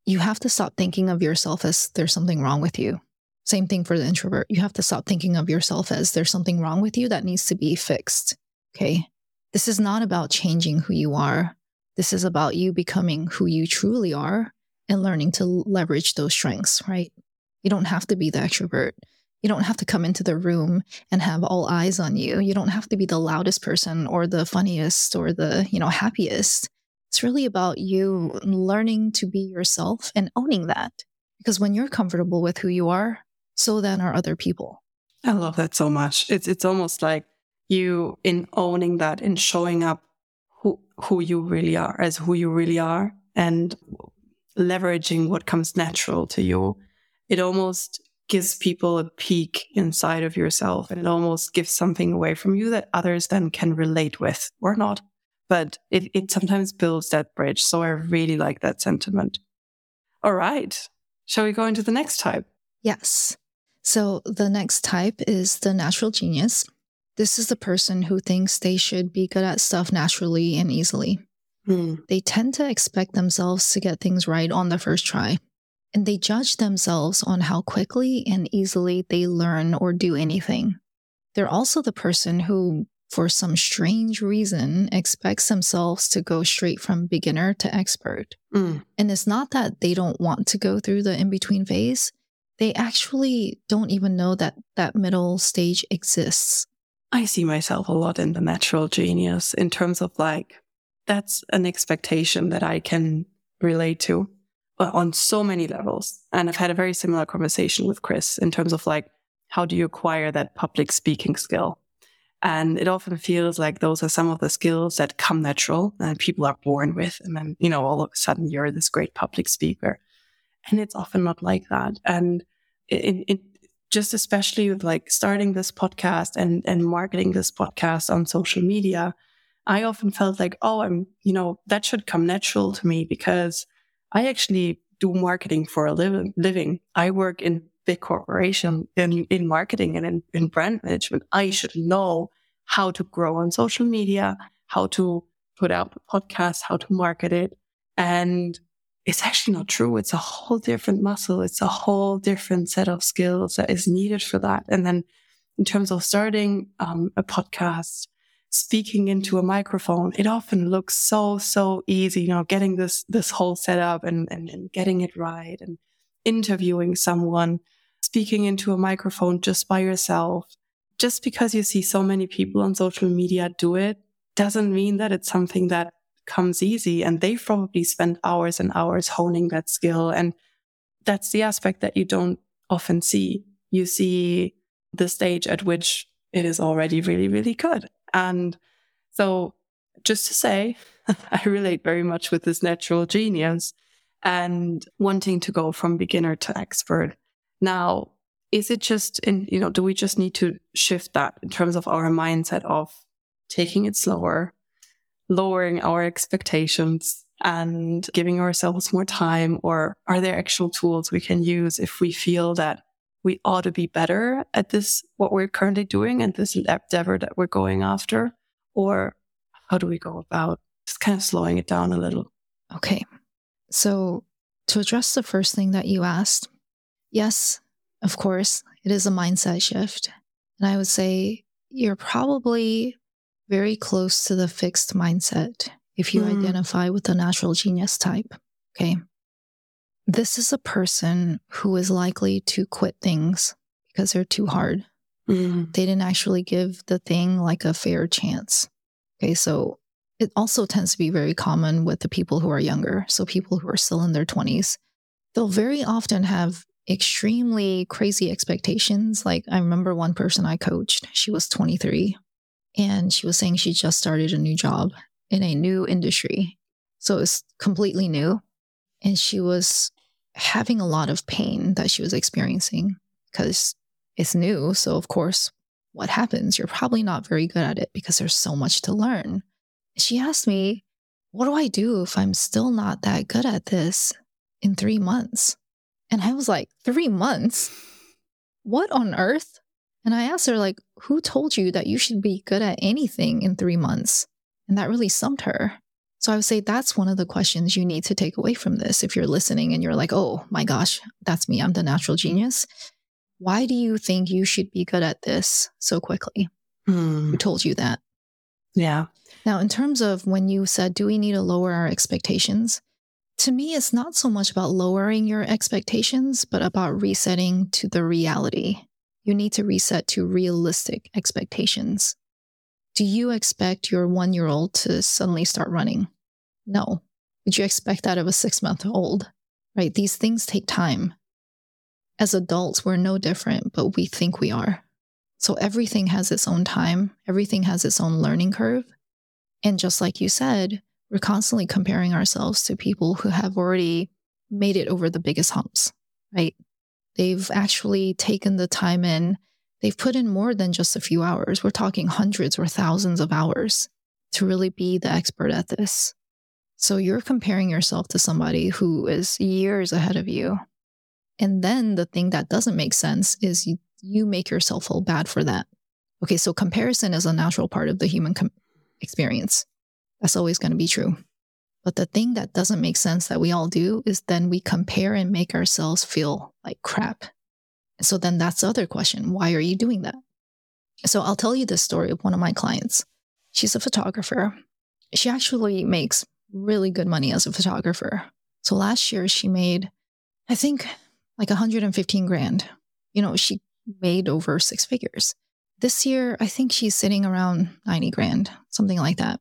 you have to stop thinking of yourself as there's something wrong with you. Same thing for the introvert. You have to stop thinking of yourself as there's something wrong with you that needs to be fixed. Okay. This is not about changing who you are. This is about you becoming who you truly are and learning to leverage those strengths, right? You don't have to be the extrovert. You don't have to come into the room and have all eyes on you. You don't have to be the loudest person or the funniest or the, you know, happiest. It's really about you learning to be yourself and owning that. Because when you're comfortable with who you are, so then are other people. I love that so much. It's it's almost like you in owning that in showing up who who you really are as who you really are and leveraging what comes natural to you it almost gives people a peek inside of yourself and it almost gives something away from you that others then can relate with or not but it, it sometimes builds that bridge so i really like that sentiment all right Shall we go into the next type? Yes. So the next type is the natural genius. This is the person who thinks they should be good at stuff naturally and easily. Hmm. They tend to expect themselves to get things right on the first try, and they judge themselves on how quickly and easily they learn or do anything. They're also the person who, for some strange reason, expects themselves to go straight from beginner to expert. Hmm. And it's not that they don't want to go through the in between phase, they actually don't even know that that middle stage exists. I see myself a lot in the natural genius in terms of like, that's an expectation that I can relate to on so many levels. And I've had a very similar conversation with Chris in terms of like, how do you acquire that public speaking skill? And it often feels like those are some of the skills that come natural and people are born with. And then, you know, all of a sudden you're this great public speaker. And it's often not like that. And in just especially with like starting this podcast and, and marketing this podcast on social media, I often felt like, oh, I'm, you know, that should come natural to me because I actually do marketing for a living. living. I work in big corporation in, in marketing and in, in brand management. I should know how to grow on social media, how to put out a podcast, how to market it. And it's actually not true. It's a whole different muscle. It's a whole different set of skills that is needed for that. And then in terms of starting um, a podcast, speaking into a microphone, it often looks so, so easy, you know, getting this, this whole setup and, and, and getting it right and interviewing someone, speaking into a microphone just by yourself. Just because you see so many people on social media do it doesn't mean that it's something that comes easy. And they've probably spend hours and hours honing that skill. And that's the aspect that you don't often see. You see the stage at which it is already really, really good. And so just to say, I relate very much with this natural genius and wanting to go from beginner to expert. Now, is it just in, you know, do we just need to shift that in terms of our mindset of taking it slower, lowering our expectations and giving ourselves more time? Or are there actual tools we can use if we feel that we ought to be better at this, what we're currently doing and this endeavor that we're going after? Or how do we go about just kind of slowing it down a little? Okay. So, to address the first thing that you asked, yes, of course, it is a mindset shift. And I would say you're probably very close to the fixed mindset if you Mm. identify with the natural genius type. Okay. This is a person who is likely to quit things because they're too hard. Mm. They didn't actually give the thing like a fair chance. Okay. So it also tends to be very common with the people who are younger. So people who are still in their 20s, they'll very often have extremely crazy expectations. Like I remember one person I coached, she was 23 and she was saying she just started a new job in a new industry. So it's completely new. And she was having a lot of pain that she was experiencing because it's new. So, of course, what happens? You're probably not very good at it because there's so much to learn. She asked me, What do I do if I'm still not that good at this in three months? And I was like, Three months? What on earth? And I asked her, like, who told you that you should be good at anything in three months? And that really stumped her. So I would say that's one of the questions you need to take away from this. If you're listening and you're like, oh my gosh, that's me, I'm the natural genius. Why do you think you should be good at this so quickly? Mm. Who told you that? Yeah. Now, in terms of when you said, do we need to lower our expectations? To me, it's not so much about lowering your expectations, but about resetting to the reality. You need to reset to realistic expectations. Do you expect your one year old to suddenly start running? No. Would you expect that of a six month old? Right? These things take time. As adults, we're no different, but we think we are. So everything has its own time, everything has its own learning curve. And just like you said, we're constantly comparing ourselves to people who have already made it over the biggest humps, right? They've actually taken the time in, they've put in more than just a few hours. We're talking hundreds or thousands of hours to really be the expert at this. So you're comparing yourself to somebody who is years ahead of you. And then the thing that doesn't make sense is you, you make yourself feel bad for that. Okay, so comparison is a natural part of the human com- experience. That's always going to be true. But the thing that doesn't make sense that we all do is then we compare and make ourselves feel like crap. So then that's the other question. Why are you doing that? So I'll tell you this story of one of my clients. She's a photographer. She actually makes really good money as a photographer. So last year she made, I think, like 115 grand. You know, she made over six figures. This year, I think she's sitting around 90 grand, something like that.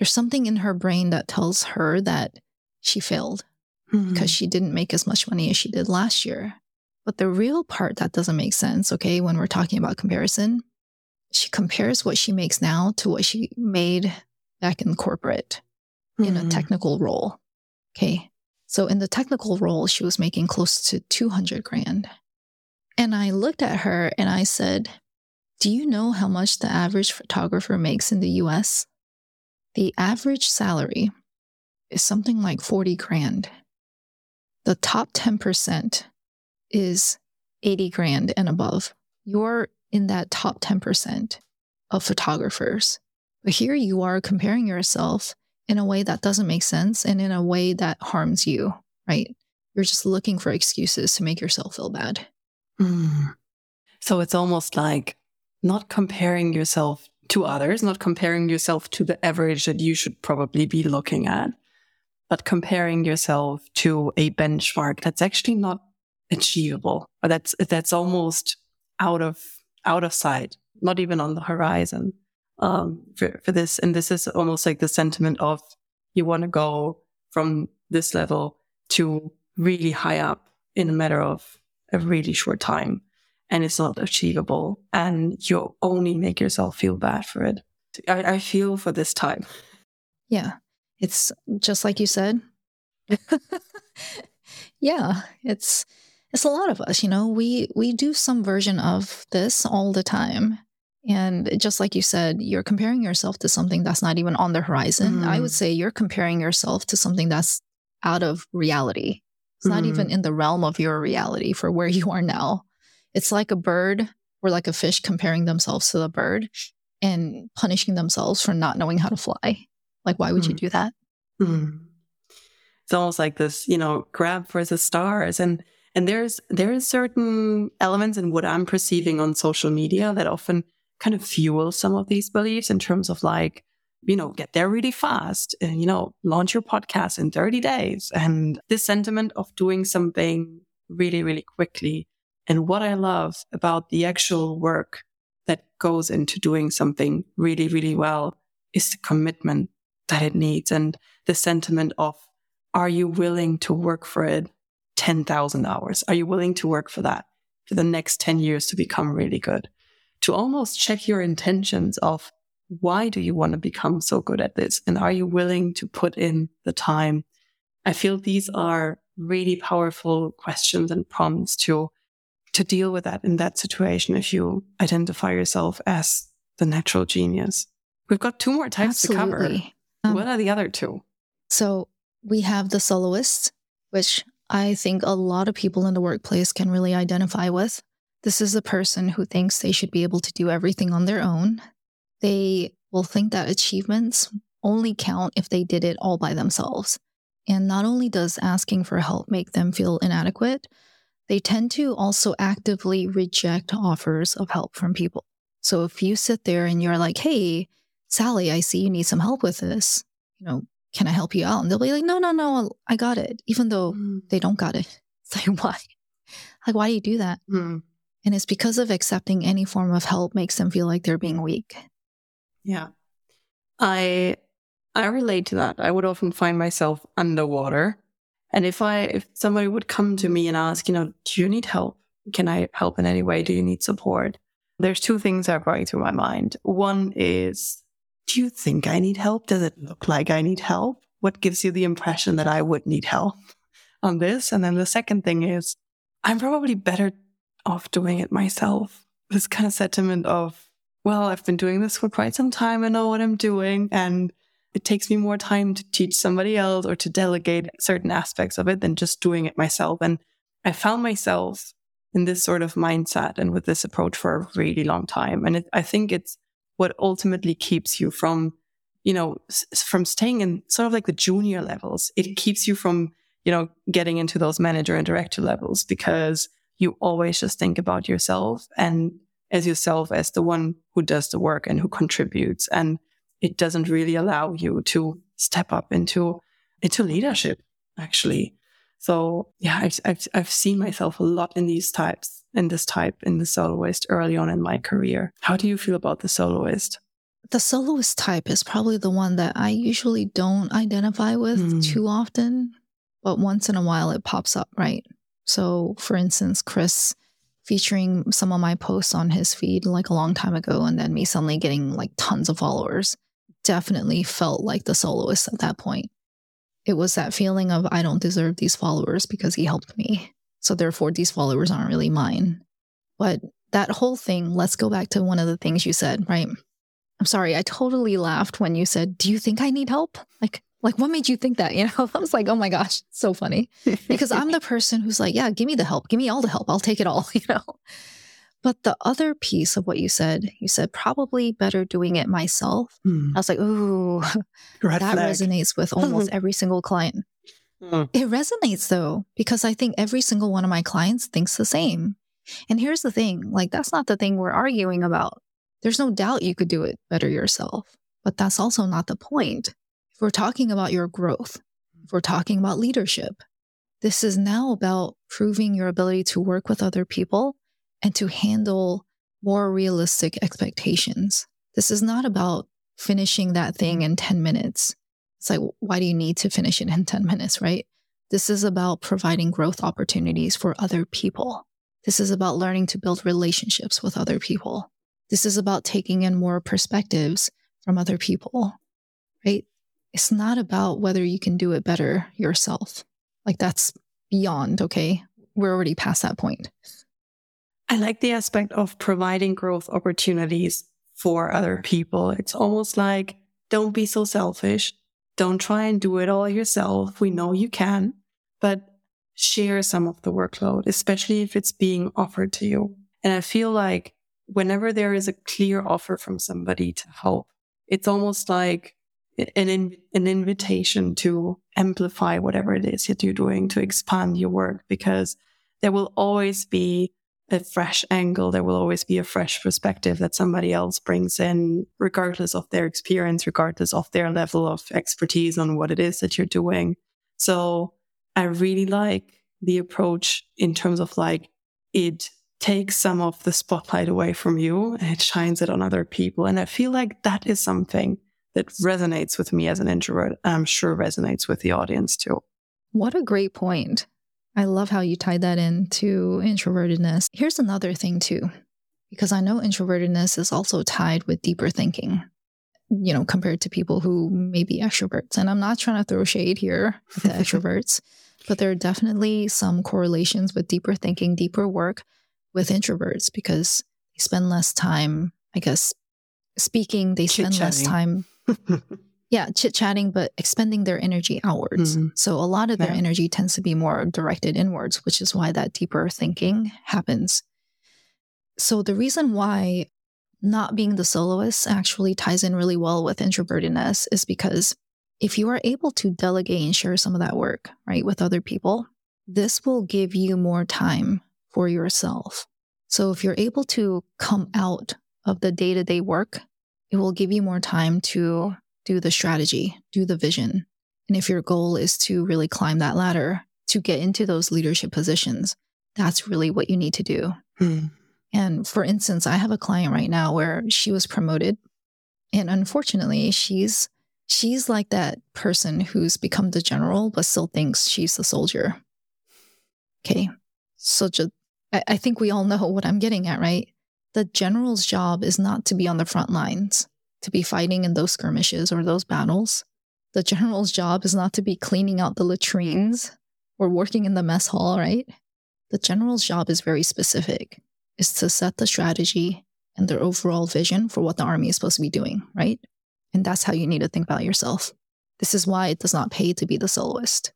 There's something in her brain that tells her that she failed mm-hmm. because she didn't make as much money as she did last year. But the real part that doesn't make sense, okay, when we're talking about comparison, she compares what she makes now to what she made back in corporate mm-hmm. in a mm-hmm. technical role. Okay. So in the technical role, she was making close to 200 grand. And I looked at her and I said, Do you know how much the average photographer makes in the US? The average salary is something like 40 grand. The top 10% is 80 grand and above. You're in that top 10% of photographers. But here you are comparing yourself in a way that doesn't make sense and in a way that harms you, right? You're just looking for excuses to make yourself feel bad. Mm. So it's almost like not comparing yourself to others, not comparing yourself to the average that you should probably be looking at, but comparing yourself to a benchmark that's actually not achievable or that's that's almost out of out of sight, not even on the horizon um, for, for this. And this is almost like the sentiment of you want to go from this level to really high up in a matter of a really short time. And it's not achievable. And you only make yourself feel bad for it. I, I feel for this time. Yeah. It's just like you said. yeah. It's, it's a lot of us, you know, we, we do some version of this all the time. And just like you said, you're comparing yourself to something that's not even on the horizon. Mm. I would mm. say you're comparing yourself to something that's out of reality. It's mm. not even mm. in the realm of your reality for where you are now. It's like a bird or like a fish comparing themselves to the bird and punishing themselves for not knowing how to fly. Like, why would mm. you do that? Mm. It's almost like this, you know, grab for the stars. And and there's there's certain elements in what I'm perceiving on social media that often kind of fuel some of these beliefs in terms of like, you know, get there really fast and, you know, launch your podcast in 30 days. And this sentiment of doing something really, really quickly. And what I love about the actual work that goes into doing something really, really well is the commitment that it needs and the sentiment of, are you willing to work for it 10,000 hours? Are you willing to work for that for the next 10 years to become really good? to almost check your intentions of why do you want to become so good at this? And are you willing to put in the time? I feel these are really powerful questions and prompts to, to deal with that in that situation if you identify yourself as the natural genius. We've got two more types Absolutely. to cover. Um, what are the other two? So we have the soloist, which I think a lot of people in the workplace can really identify with. This is a person who thinks they should be able to do everything on their own. They will think that achievements only count if they did it all by themselves. And not only does asking for help make them feel inadequate, they tend to also actively reject offers of help from people. So if you sit there and you're like, hey, Sally, I see you need some help with this, you know, can I help you out? And they'll be like, no, no, no, I got it, even though mm. they don't got it. It's like, why? Like, why do you do that? Mm. And it's because of accepting any form of help makes them feel like they're being weak. Yeah. I I relate to that. I would often find myself underwater. And if I if somebody would come to mm-hmm. me and ask, you know, do you need help? Can I help in any way? Do you need support? There's two things that are going through my mind. One is, do you think I need help? Does it look like I need help? What gives you the impression that I would need help on this? And then the second thing is, I'm probably better off doing it myself. This kind of sentiment of, well, I've been doing this for quite some time. I know what I'm doing. And it takes me more time to teach somebody else or to delegate certain aspects of it than just doing it myself. And I found myself in this sort of mindset and with this approach for a really long time. And it, I think it's what ultimately keeps you from, you know, s- from staying in sort of like the junior levels. It keeps you from, you know, getting into those manager and director levels because you always just think about yourself and as yourself as the one who does the work and who contributes. And it doesn't really allow you to step up into, into leadership, actually. So yeah, I've, I've, I've seen myself a lot in these types, in this type, in the soloist early on in my career. How do you feel about the soloist? The soloist type is probably the one that I usually don't identify with Hmm. too often, but once in a while it pops up, right? So, for instance, Chris featuring some of my posts on his feed like a long time ago, and then me suddenly getting like tons of followers, definitely felt like the soloist at that point. It was that feeling of I don't deserve these followers because he helped me. So, therefore, these followers aren't really mine. But that whole thing, let's go back to one of the things you said, right? I'm sorry, I totally laughed when you said, "Do you think I need help?" Like like what made you think that? You know, I was like, "Oh my gosh, so funny." Because I'm the person who's like, "Yeah, give me the help. Give me all the help. I'll take it all," you know. But the other piece of what you said, you said probably better doing it myself. Hmm. I was like, "Ooh, Red that flag. resonates with almost every single client." Hmm. It resonates though, because I think every single one of my clients thinks the same. And here's the thing like, that's not the thing we're arguing about. There's no doubt you could do it better yourself, but that's also not the point. If we're talking about your growth, if we're talking about leadership, this is now about proving your ability to work with other people and to handle more realistic expectations. This is not about finishing that thing in 10 minutes. It's like, why do you need to finish it in 10 minutes, right? This is about providing growth opportunities for other people. This is about learning to build relationships with other people. This is about taking in more perspectives from other people, right? It's not about whether you can do it better yourself. Like that's beyond, okay? We're already past that point. I like the aspect of providing growth opportunities for other people. It's almost like don't be so selfish. Don't try and do it all yourself. We know you can, but share some of the workload, especially if it's being offered to you. And I feel like whenever there is a clear offer from somebody to help, it's almost like an, in, an invitation to amplify whatever it is that you're doing to expand your work because there will always be a fresh angle. There will always be a fresh perspective that somebody else brings in, regardless of their experience, regardless of their level of expertise on what it is that you're doing. So I really like the approach in terms of like it takes some of the spotlight away from you and it shines it on other people. And I feel like that is something that resonates with me as an introvert. I'm sure resonates with the audience too. What a great point. I love how you tied that into introvertedness. Here's another thing, too, because I know introvertedness is also tied with deeper thinking, you know, compared to people who may be extroverts. And I'm not trying to throw shade here at the extroverts, but there are definitely some correlations with deeper thinking, deeper work with introverts because they spend less time, I guess, speaking, they spend less time yeah, chit chatting, but expending their energy outwards. Mhm. So a lot of their Yeah. energy tends to be more directed inwards, which is why that deeper thinking happens. So the reason why not being the soloist actually ties in really well with introvertedness is because if you are able to delegate and share some of that work, right, with other people, this will give you more time for yourself. So if you're able to come out of the day to day work, it will give you more time to do the strategy, do the vision. And if your goal is to really climb that ladder, to get into those leadership positions, that's really what you need to do. Hmm. And for instance, I have a client right now where she was promoted. And unfortunately, she's she's like that person who's become the general but still thinks she's the soldier. Okay. So just I, I think we all know what I'm getting at, right? The general's job is not to be on the front lines, to be fighting in those skirmishes or those battles. The general's job is not to be cleaning out the latrines or working in the mess hall, right? The general's job is very specific is to set the strategy and their overall vision for what the army is supposed to be doing, right? And that's how you need to think about yourself. This is why it does not pay to be the soloist.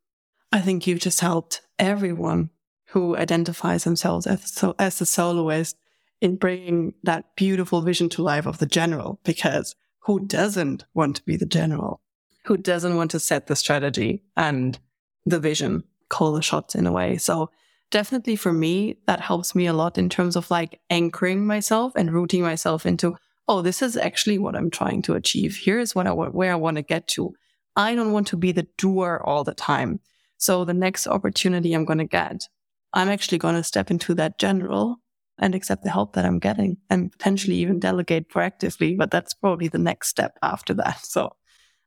I think you've just helped everyone who identifies themselves as, so, as a soloist in bringing that beautiful vision to life of the general, because who doesn't want to be the general? Who doesn't want to set the strategy and the vision, call the shots in a way? So definitely for me, that helps me a lot in terms of like anchoring myself and rooting myself into, oh, this is actually what I'm trying to achieve. Here's what I where I want to get to. I don't want to be the doer all the time. So the next opportunity I'm going to get, I'm actually going to step into that general and accept the help that I'm getting and potentially even delegate proactively. But that's probably the next step after that. So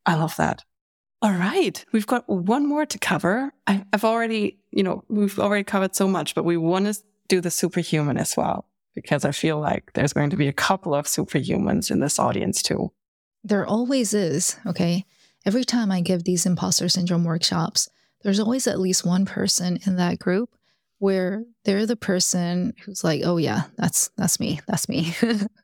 I love that. All right. We've got one more to cover. I, have already, you know, we've already covered so much, but we want to do the superhuman as well, because I feel like there's going to be a couple of superhumans in this audience too. There always is. Okay. Every time I give these imposter syndrome workshops, there's always at least one person in that group where they're the person who's like, oh yeah, that's that's me. That's me.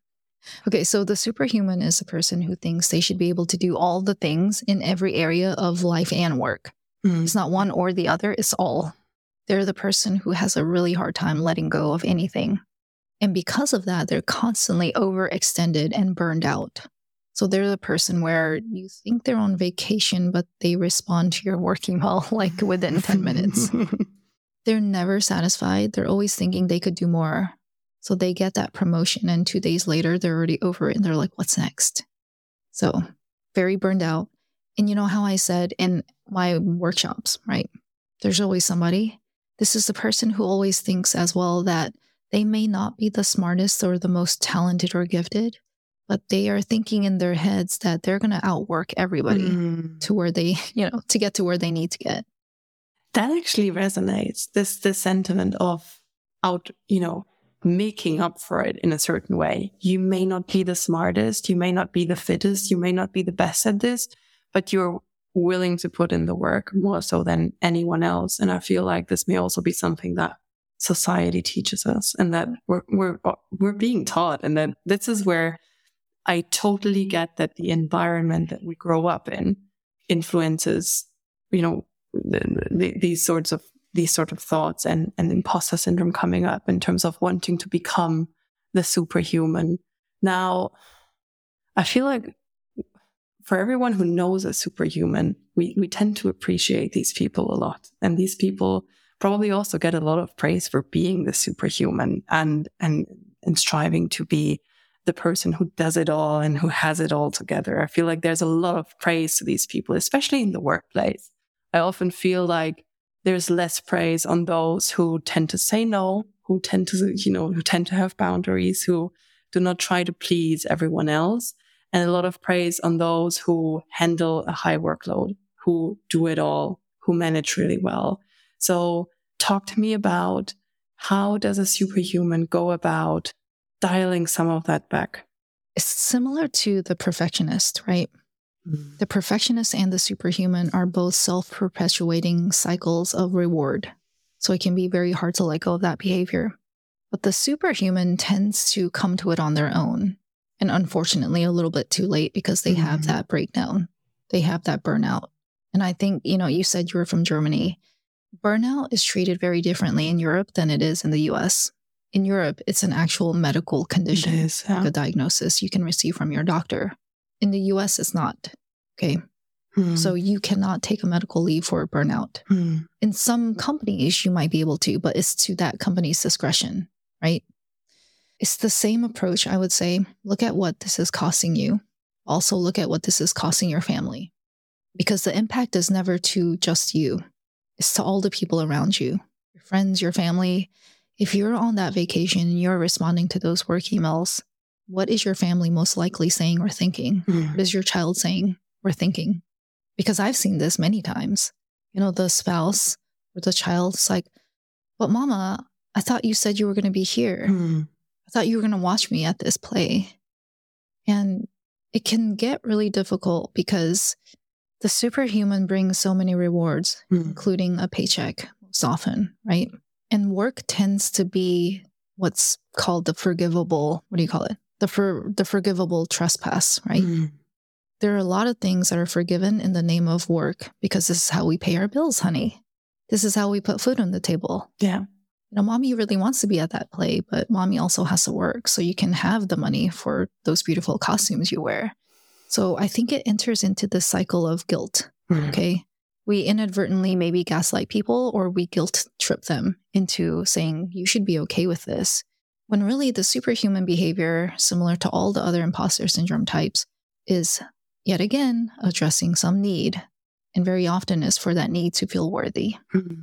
okay, so the superhuman is a person who thinks they should be able to do all the things in every area of life and work. Mm. It's not one or the other, it's all. They're the person who has a really hard time letting go of anything. And because of that, they're constantly overextended and burned out. So they're the person where you think they're on vacation, but they respond to your working email like within 10 minutes. they're never satisfied. They're always thinking they could do more. So they get that promotion, and two days later, they're already over it and they're like, what's next? So very burned out. And you know how I said in my workshops, right? There's always somebody. This is the person who always thinks as well that they may not be the smartest or the most talented or gifted, but they are thinking in their heads that they're going to outwork everybody mm. to where they, you know, to get to where they need to get that actually resonates. This this sentiment of out, you know, making up for it in a certain way. You may not be the smartest, you may not be the fittest, you may not be the best at this, but you're willing to put in the work more so than anyone else. And I feel like this may also be something that society teaches us and that we're we're we're being taught and that this is where I totally get that the environment that we grow up in influences, you know, the, the, these sorts of these sort of thoughts and, and imposter syndrome coming up in terms of wanting to become the superhuman. Now, I feel like for everyone who knows a superhuman, we, we tend to appreciate these people a lot. And these people probably also get a lot of praise for being the superhuman and, and, and striving to be the person who does it all and who has it all together. I feel like there's a lot of praise to these people, especially in the workplace. I often feel like there's less praise on those who tend to say no, who tend to, you know, who tend to have boundaries, who do not try to please everyone else. And a lot of praise on those who handle a high workload, who do it all, who manage really well. So talk to me about how does a superhuman go about dialing some of that back? It's similar to the perfectionist, right? Mm. The perfectionist and the superhuman are both self perpetuating cycles of reward. So it can be very hard to let go of that behavior. But the superhuman tends to come to it on their own. And unfortunately, a little bit too late because they mm have mm-hmm. that breakdown, they have that burnout. And I think, you know, you said you were from Germany. Burnout is treated very differently in Europe than it is in the US. In Europe, it's an actual medical condition, is, yeah. like a diagnosis you can receive from your doctor. In the US, it's not. Okay. Hmm. So you cannot take a medical leave for a burnout. Hmm. In some companies, you might be able to, but it's to that company's discretion, right? It's the same approach, I would say. Look at what this is costing you. Also, look at what this is costing your family. Because the impact is never to just you, it's to all the people around you your friends, your family. If you're on that vacation and you're responding to those work emails, what is your family most likely saying or thinking? Mm. What is your child saying or thinking? Because I've seen this many times. You know, the spouse or the child's like, but mama, I thought you said you were going to be here. Mm. I thought you were going to watch me at this play. And it can get really difficult because the superhuman brings so many rewards, mm. including a paycheck most often, right? And work tends to be what's called the forgivable, what do you call it? The for the forgivable trespass, right? Mm. There are a lot of things that are forgiven in the name of work because this is how we pay our bills, honey. This is how we put food on the table. Yeah. you know, mommy really wants to be at that play, but mommy also has to work. So you can have the money for those beautiful costumes you wear. So I think it enters into the cycle of guilt. Mm-hmm. Okay. We inadvertently maybe gaslight people or we guilt trip them into saying, you should be okay with this. When really the superhuman behavior, similar to all the other imposter syndrome types, is yet again addressing some need. And very often is for that need to feel worthy. Mm-hmm.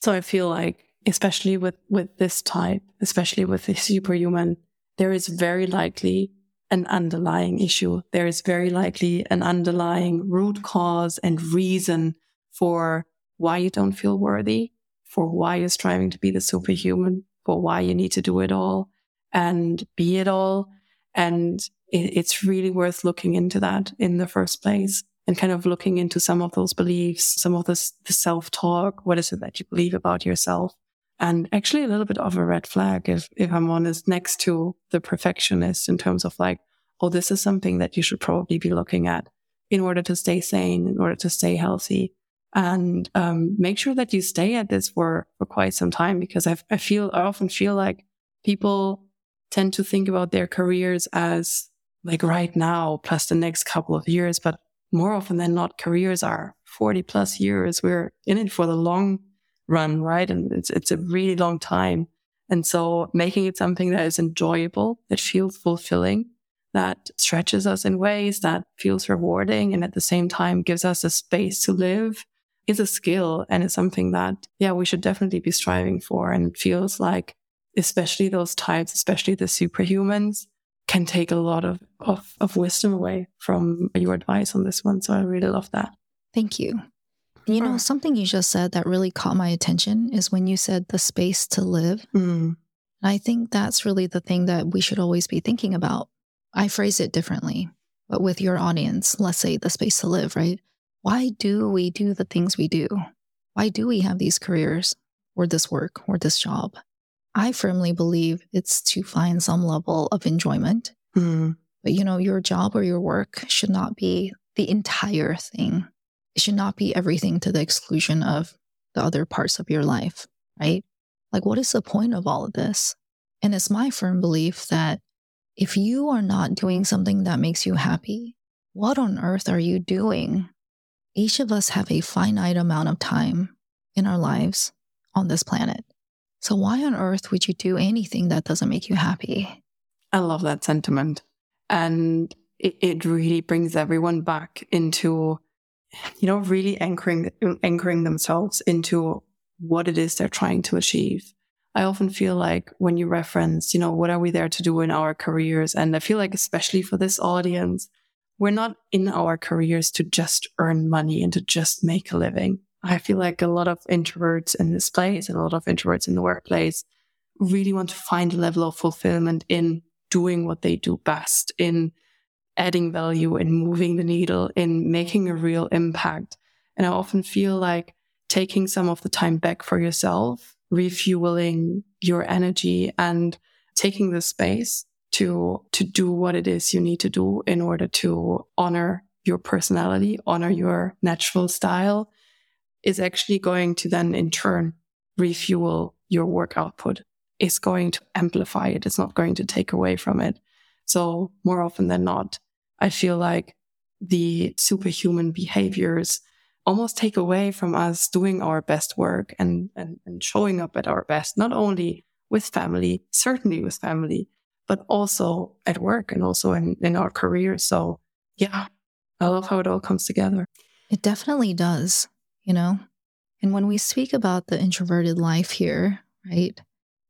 So I feel like especially with, with this type, especially with the superhuman, there is very likely an underlying issue. There is very likely an underlying root cause and reason for why you don't feel worthy, for why you're striving to be the superhuman, for why you need to do it all and be it all. And it, it's really worth looking into that in the first place and kind of looking into some of those beliefs, some of this, the self talk. What is it that you believe about yourself? and actually a little bit of a red flag if if I'm honest next to the perfectionist in terms of like oh this is something that you should probably be looking at in order to stay sane in order to stay healthy and um, make sure that you stay at this for for quite some time because I, I feel I often feel like people tend to think about their careers as like right now plus the next couple of years but more often than not careers are 40 plus years we're in it for the long run, right? And it's, it's a really long time. And so making it something that is enjoyable, that feels fulfilling, that stretches us in ways that feels rewarding and at the same time gives us a space to live is a skill and it's something that, yeah, we should definitely be striving for. And it feels like, especially those types, especially the superhumans, can take a lot of, of, of wisdom away from your advice on this one. So I really love that. Thank you. You know, something you just said that really caught my attention is when you said the space to live. Mm. I think that's really the thing that we should always be thinking about. I phrase it differently, but with your audience, let's say the space to live, right? Why do we do the things we do? Why do we have these careers or this work or this job? I firmly believe it's to find some level of enjoyment. Mm. But you know, your job or your work should not be the entire thing it should not be everything to the exclusion of the other parts of your life, right? Like, what is the point of all of this? And it's my firm belief that if you are not doing something that makes you happy, what on earth are you doing? Each of us have a finite amount of time in our lives on this planet. So, why on earth would you do anything that doesn't make you happy? I love that sentiment. And it, it really brings everyone back into you know, really anchoring, anchoring themselves into what it is they're trying to achieve. I often feel like when you reference, you know, what are we there to do in our careers? And I feel like, especially for this audience, we're not in our careers to just earn money and to just make a living. I feel like a lot of introverts in this place and a lot of introverts in the workplace really want to find a level of fulfillment in doing what they do best, in adding value in moving the needle, in making a real impact. And I often feel like taking some of the time back for yourself, refueling your energy and taking the space to, to do what it is you need to do in order to honor your personality, honor your natural style is actually going to then in turn refuel your work output. It's going to amplify it. It's not going to take away from it. So more often than not, I feel like the superhuman behaviors almost take away from us doing our best work and, and, and showing up at our best, not only with family, certainly with family, but also at work and also in, in our careers. So yeah, I love how it all comes together. It definitely does, you know? And when we speak about the introverted life here, right?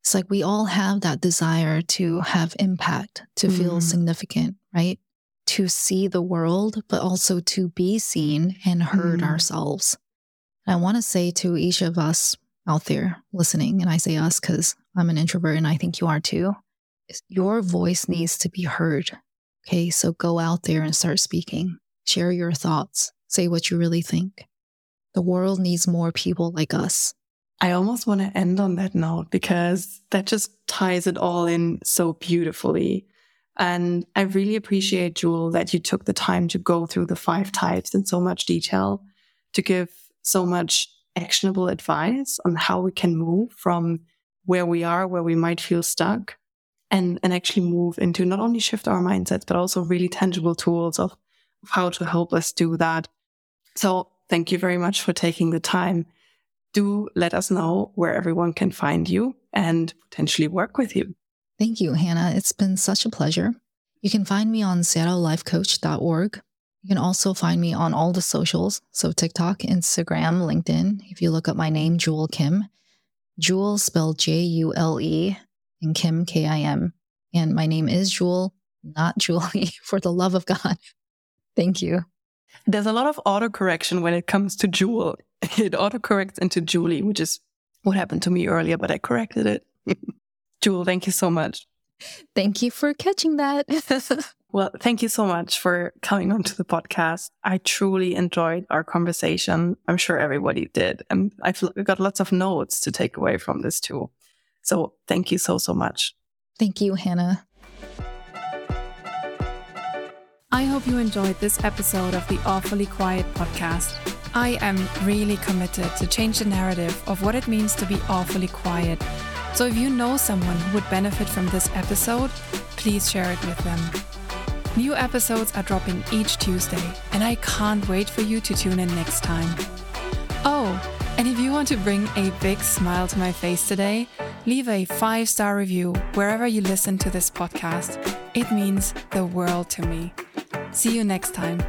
It's like we all have that desire to have impact, to feel mm. significant, right? to see the world, but also to be seen and heard mm. ourselves. I want to say to each of us out there listening, and I say us because I'm an introvert and I think you are too, your voice needs to be heard. Okay, so go out there and start speaking. Share your thoughts. Say what you really think. The world needs more people like us. I almost want to end on that note because that just ties it all in so beautifully. And I really appreciate, Jule, that you took the time to go through the five types in so much detail, to give so much actionable advice on how we can move from where we are, where we might feel stuck and, and actually move into not only shift our mindsets, but also really tangible tools of, of how to help us do that. So thank you very much for taking the time. Do let us know where everyone can find you and potentially work with you. Thank you, Hannah. It's been such a pleasure. You can find me on seattlelifecoach.org. You can also find me on all the socials. So TikTok, Instagram, LinkedIn. If you look up my name, Jule Kim, Jule spelled J U L E and Kim K I M. And my name is Jule, not Julie, for the love of God. Thank you. There's a lot of autocorrection when it comes to Jule. It autocorrects into Julie, which is what happened to me earlier, but I corrected it. Jule, thank you so much. Thank you for catching that. well, thank you so much for coming onto the podcast. I truly enjoyed our conversation. I'm sure everybody did. And I've got lots of notes to take away from this too. So thank you so, so much. Thank you, Hannah. I hope you enjoyed this episode of the Awfully Quiet podcast. I am really committed to change the narrative of what it means to be awfully quiet so if you know someone who would benefit from this episode, please share it with them. New episodes are dropping each Tuesday, and I can't wait for you to tune in next time. Oh, and if you want to bring a big smile to my face today, leave a five star review wherever you listen to this podcast. It means the world to me. See you next time.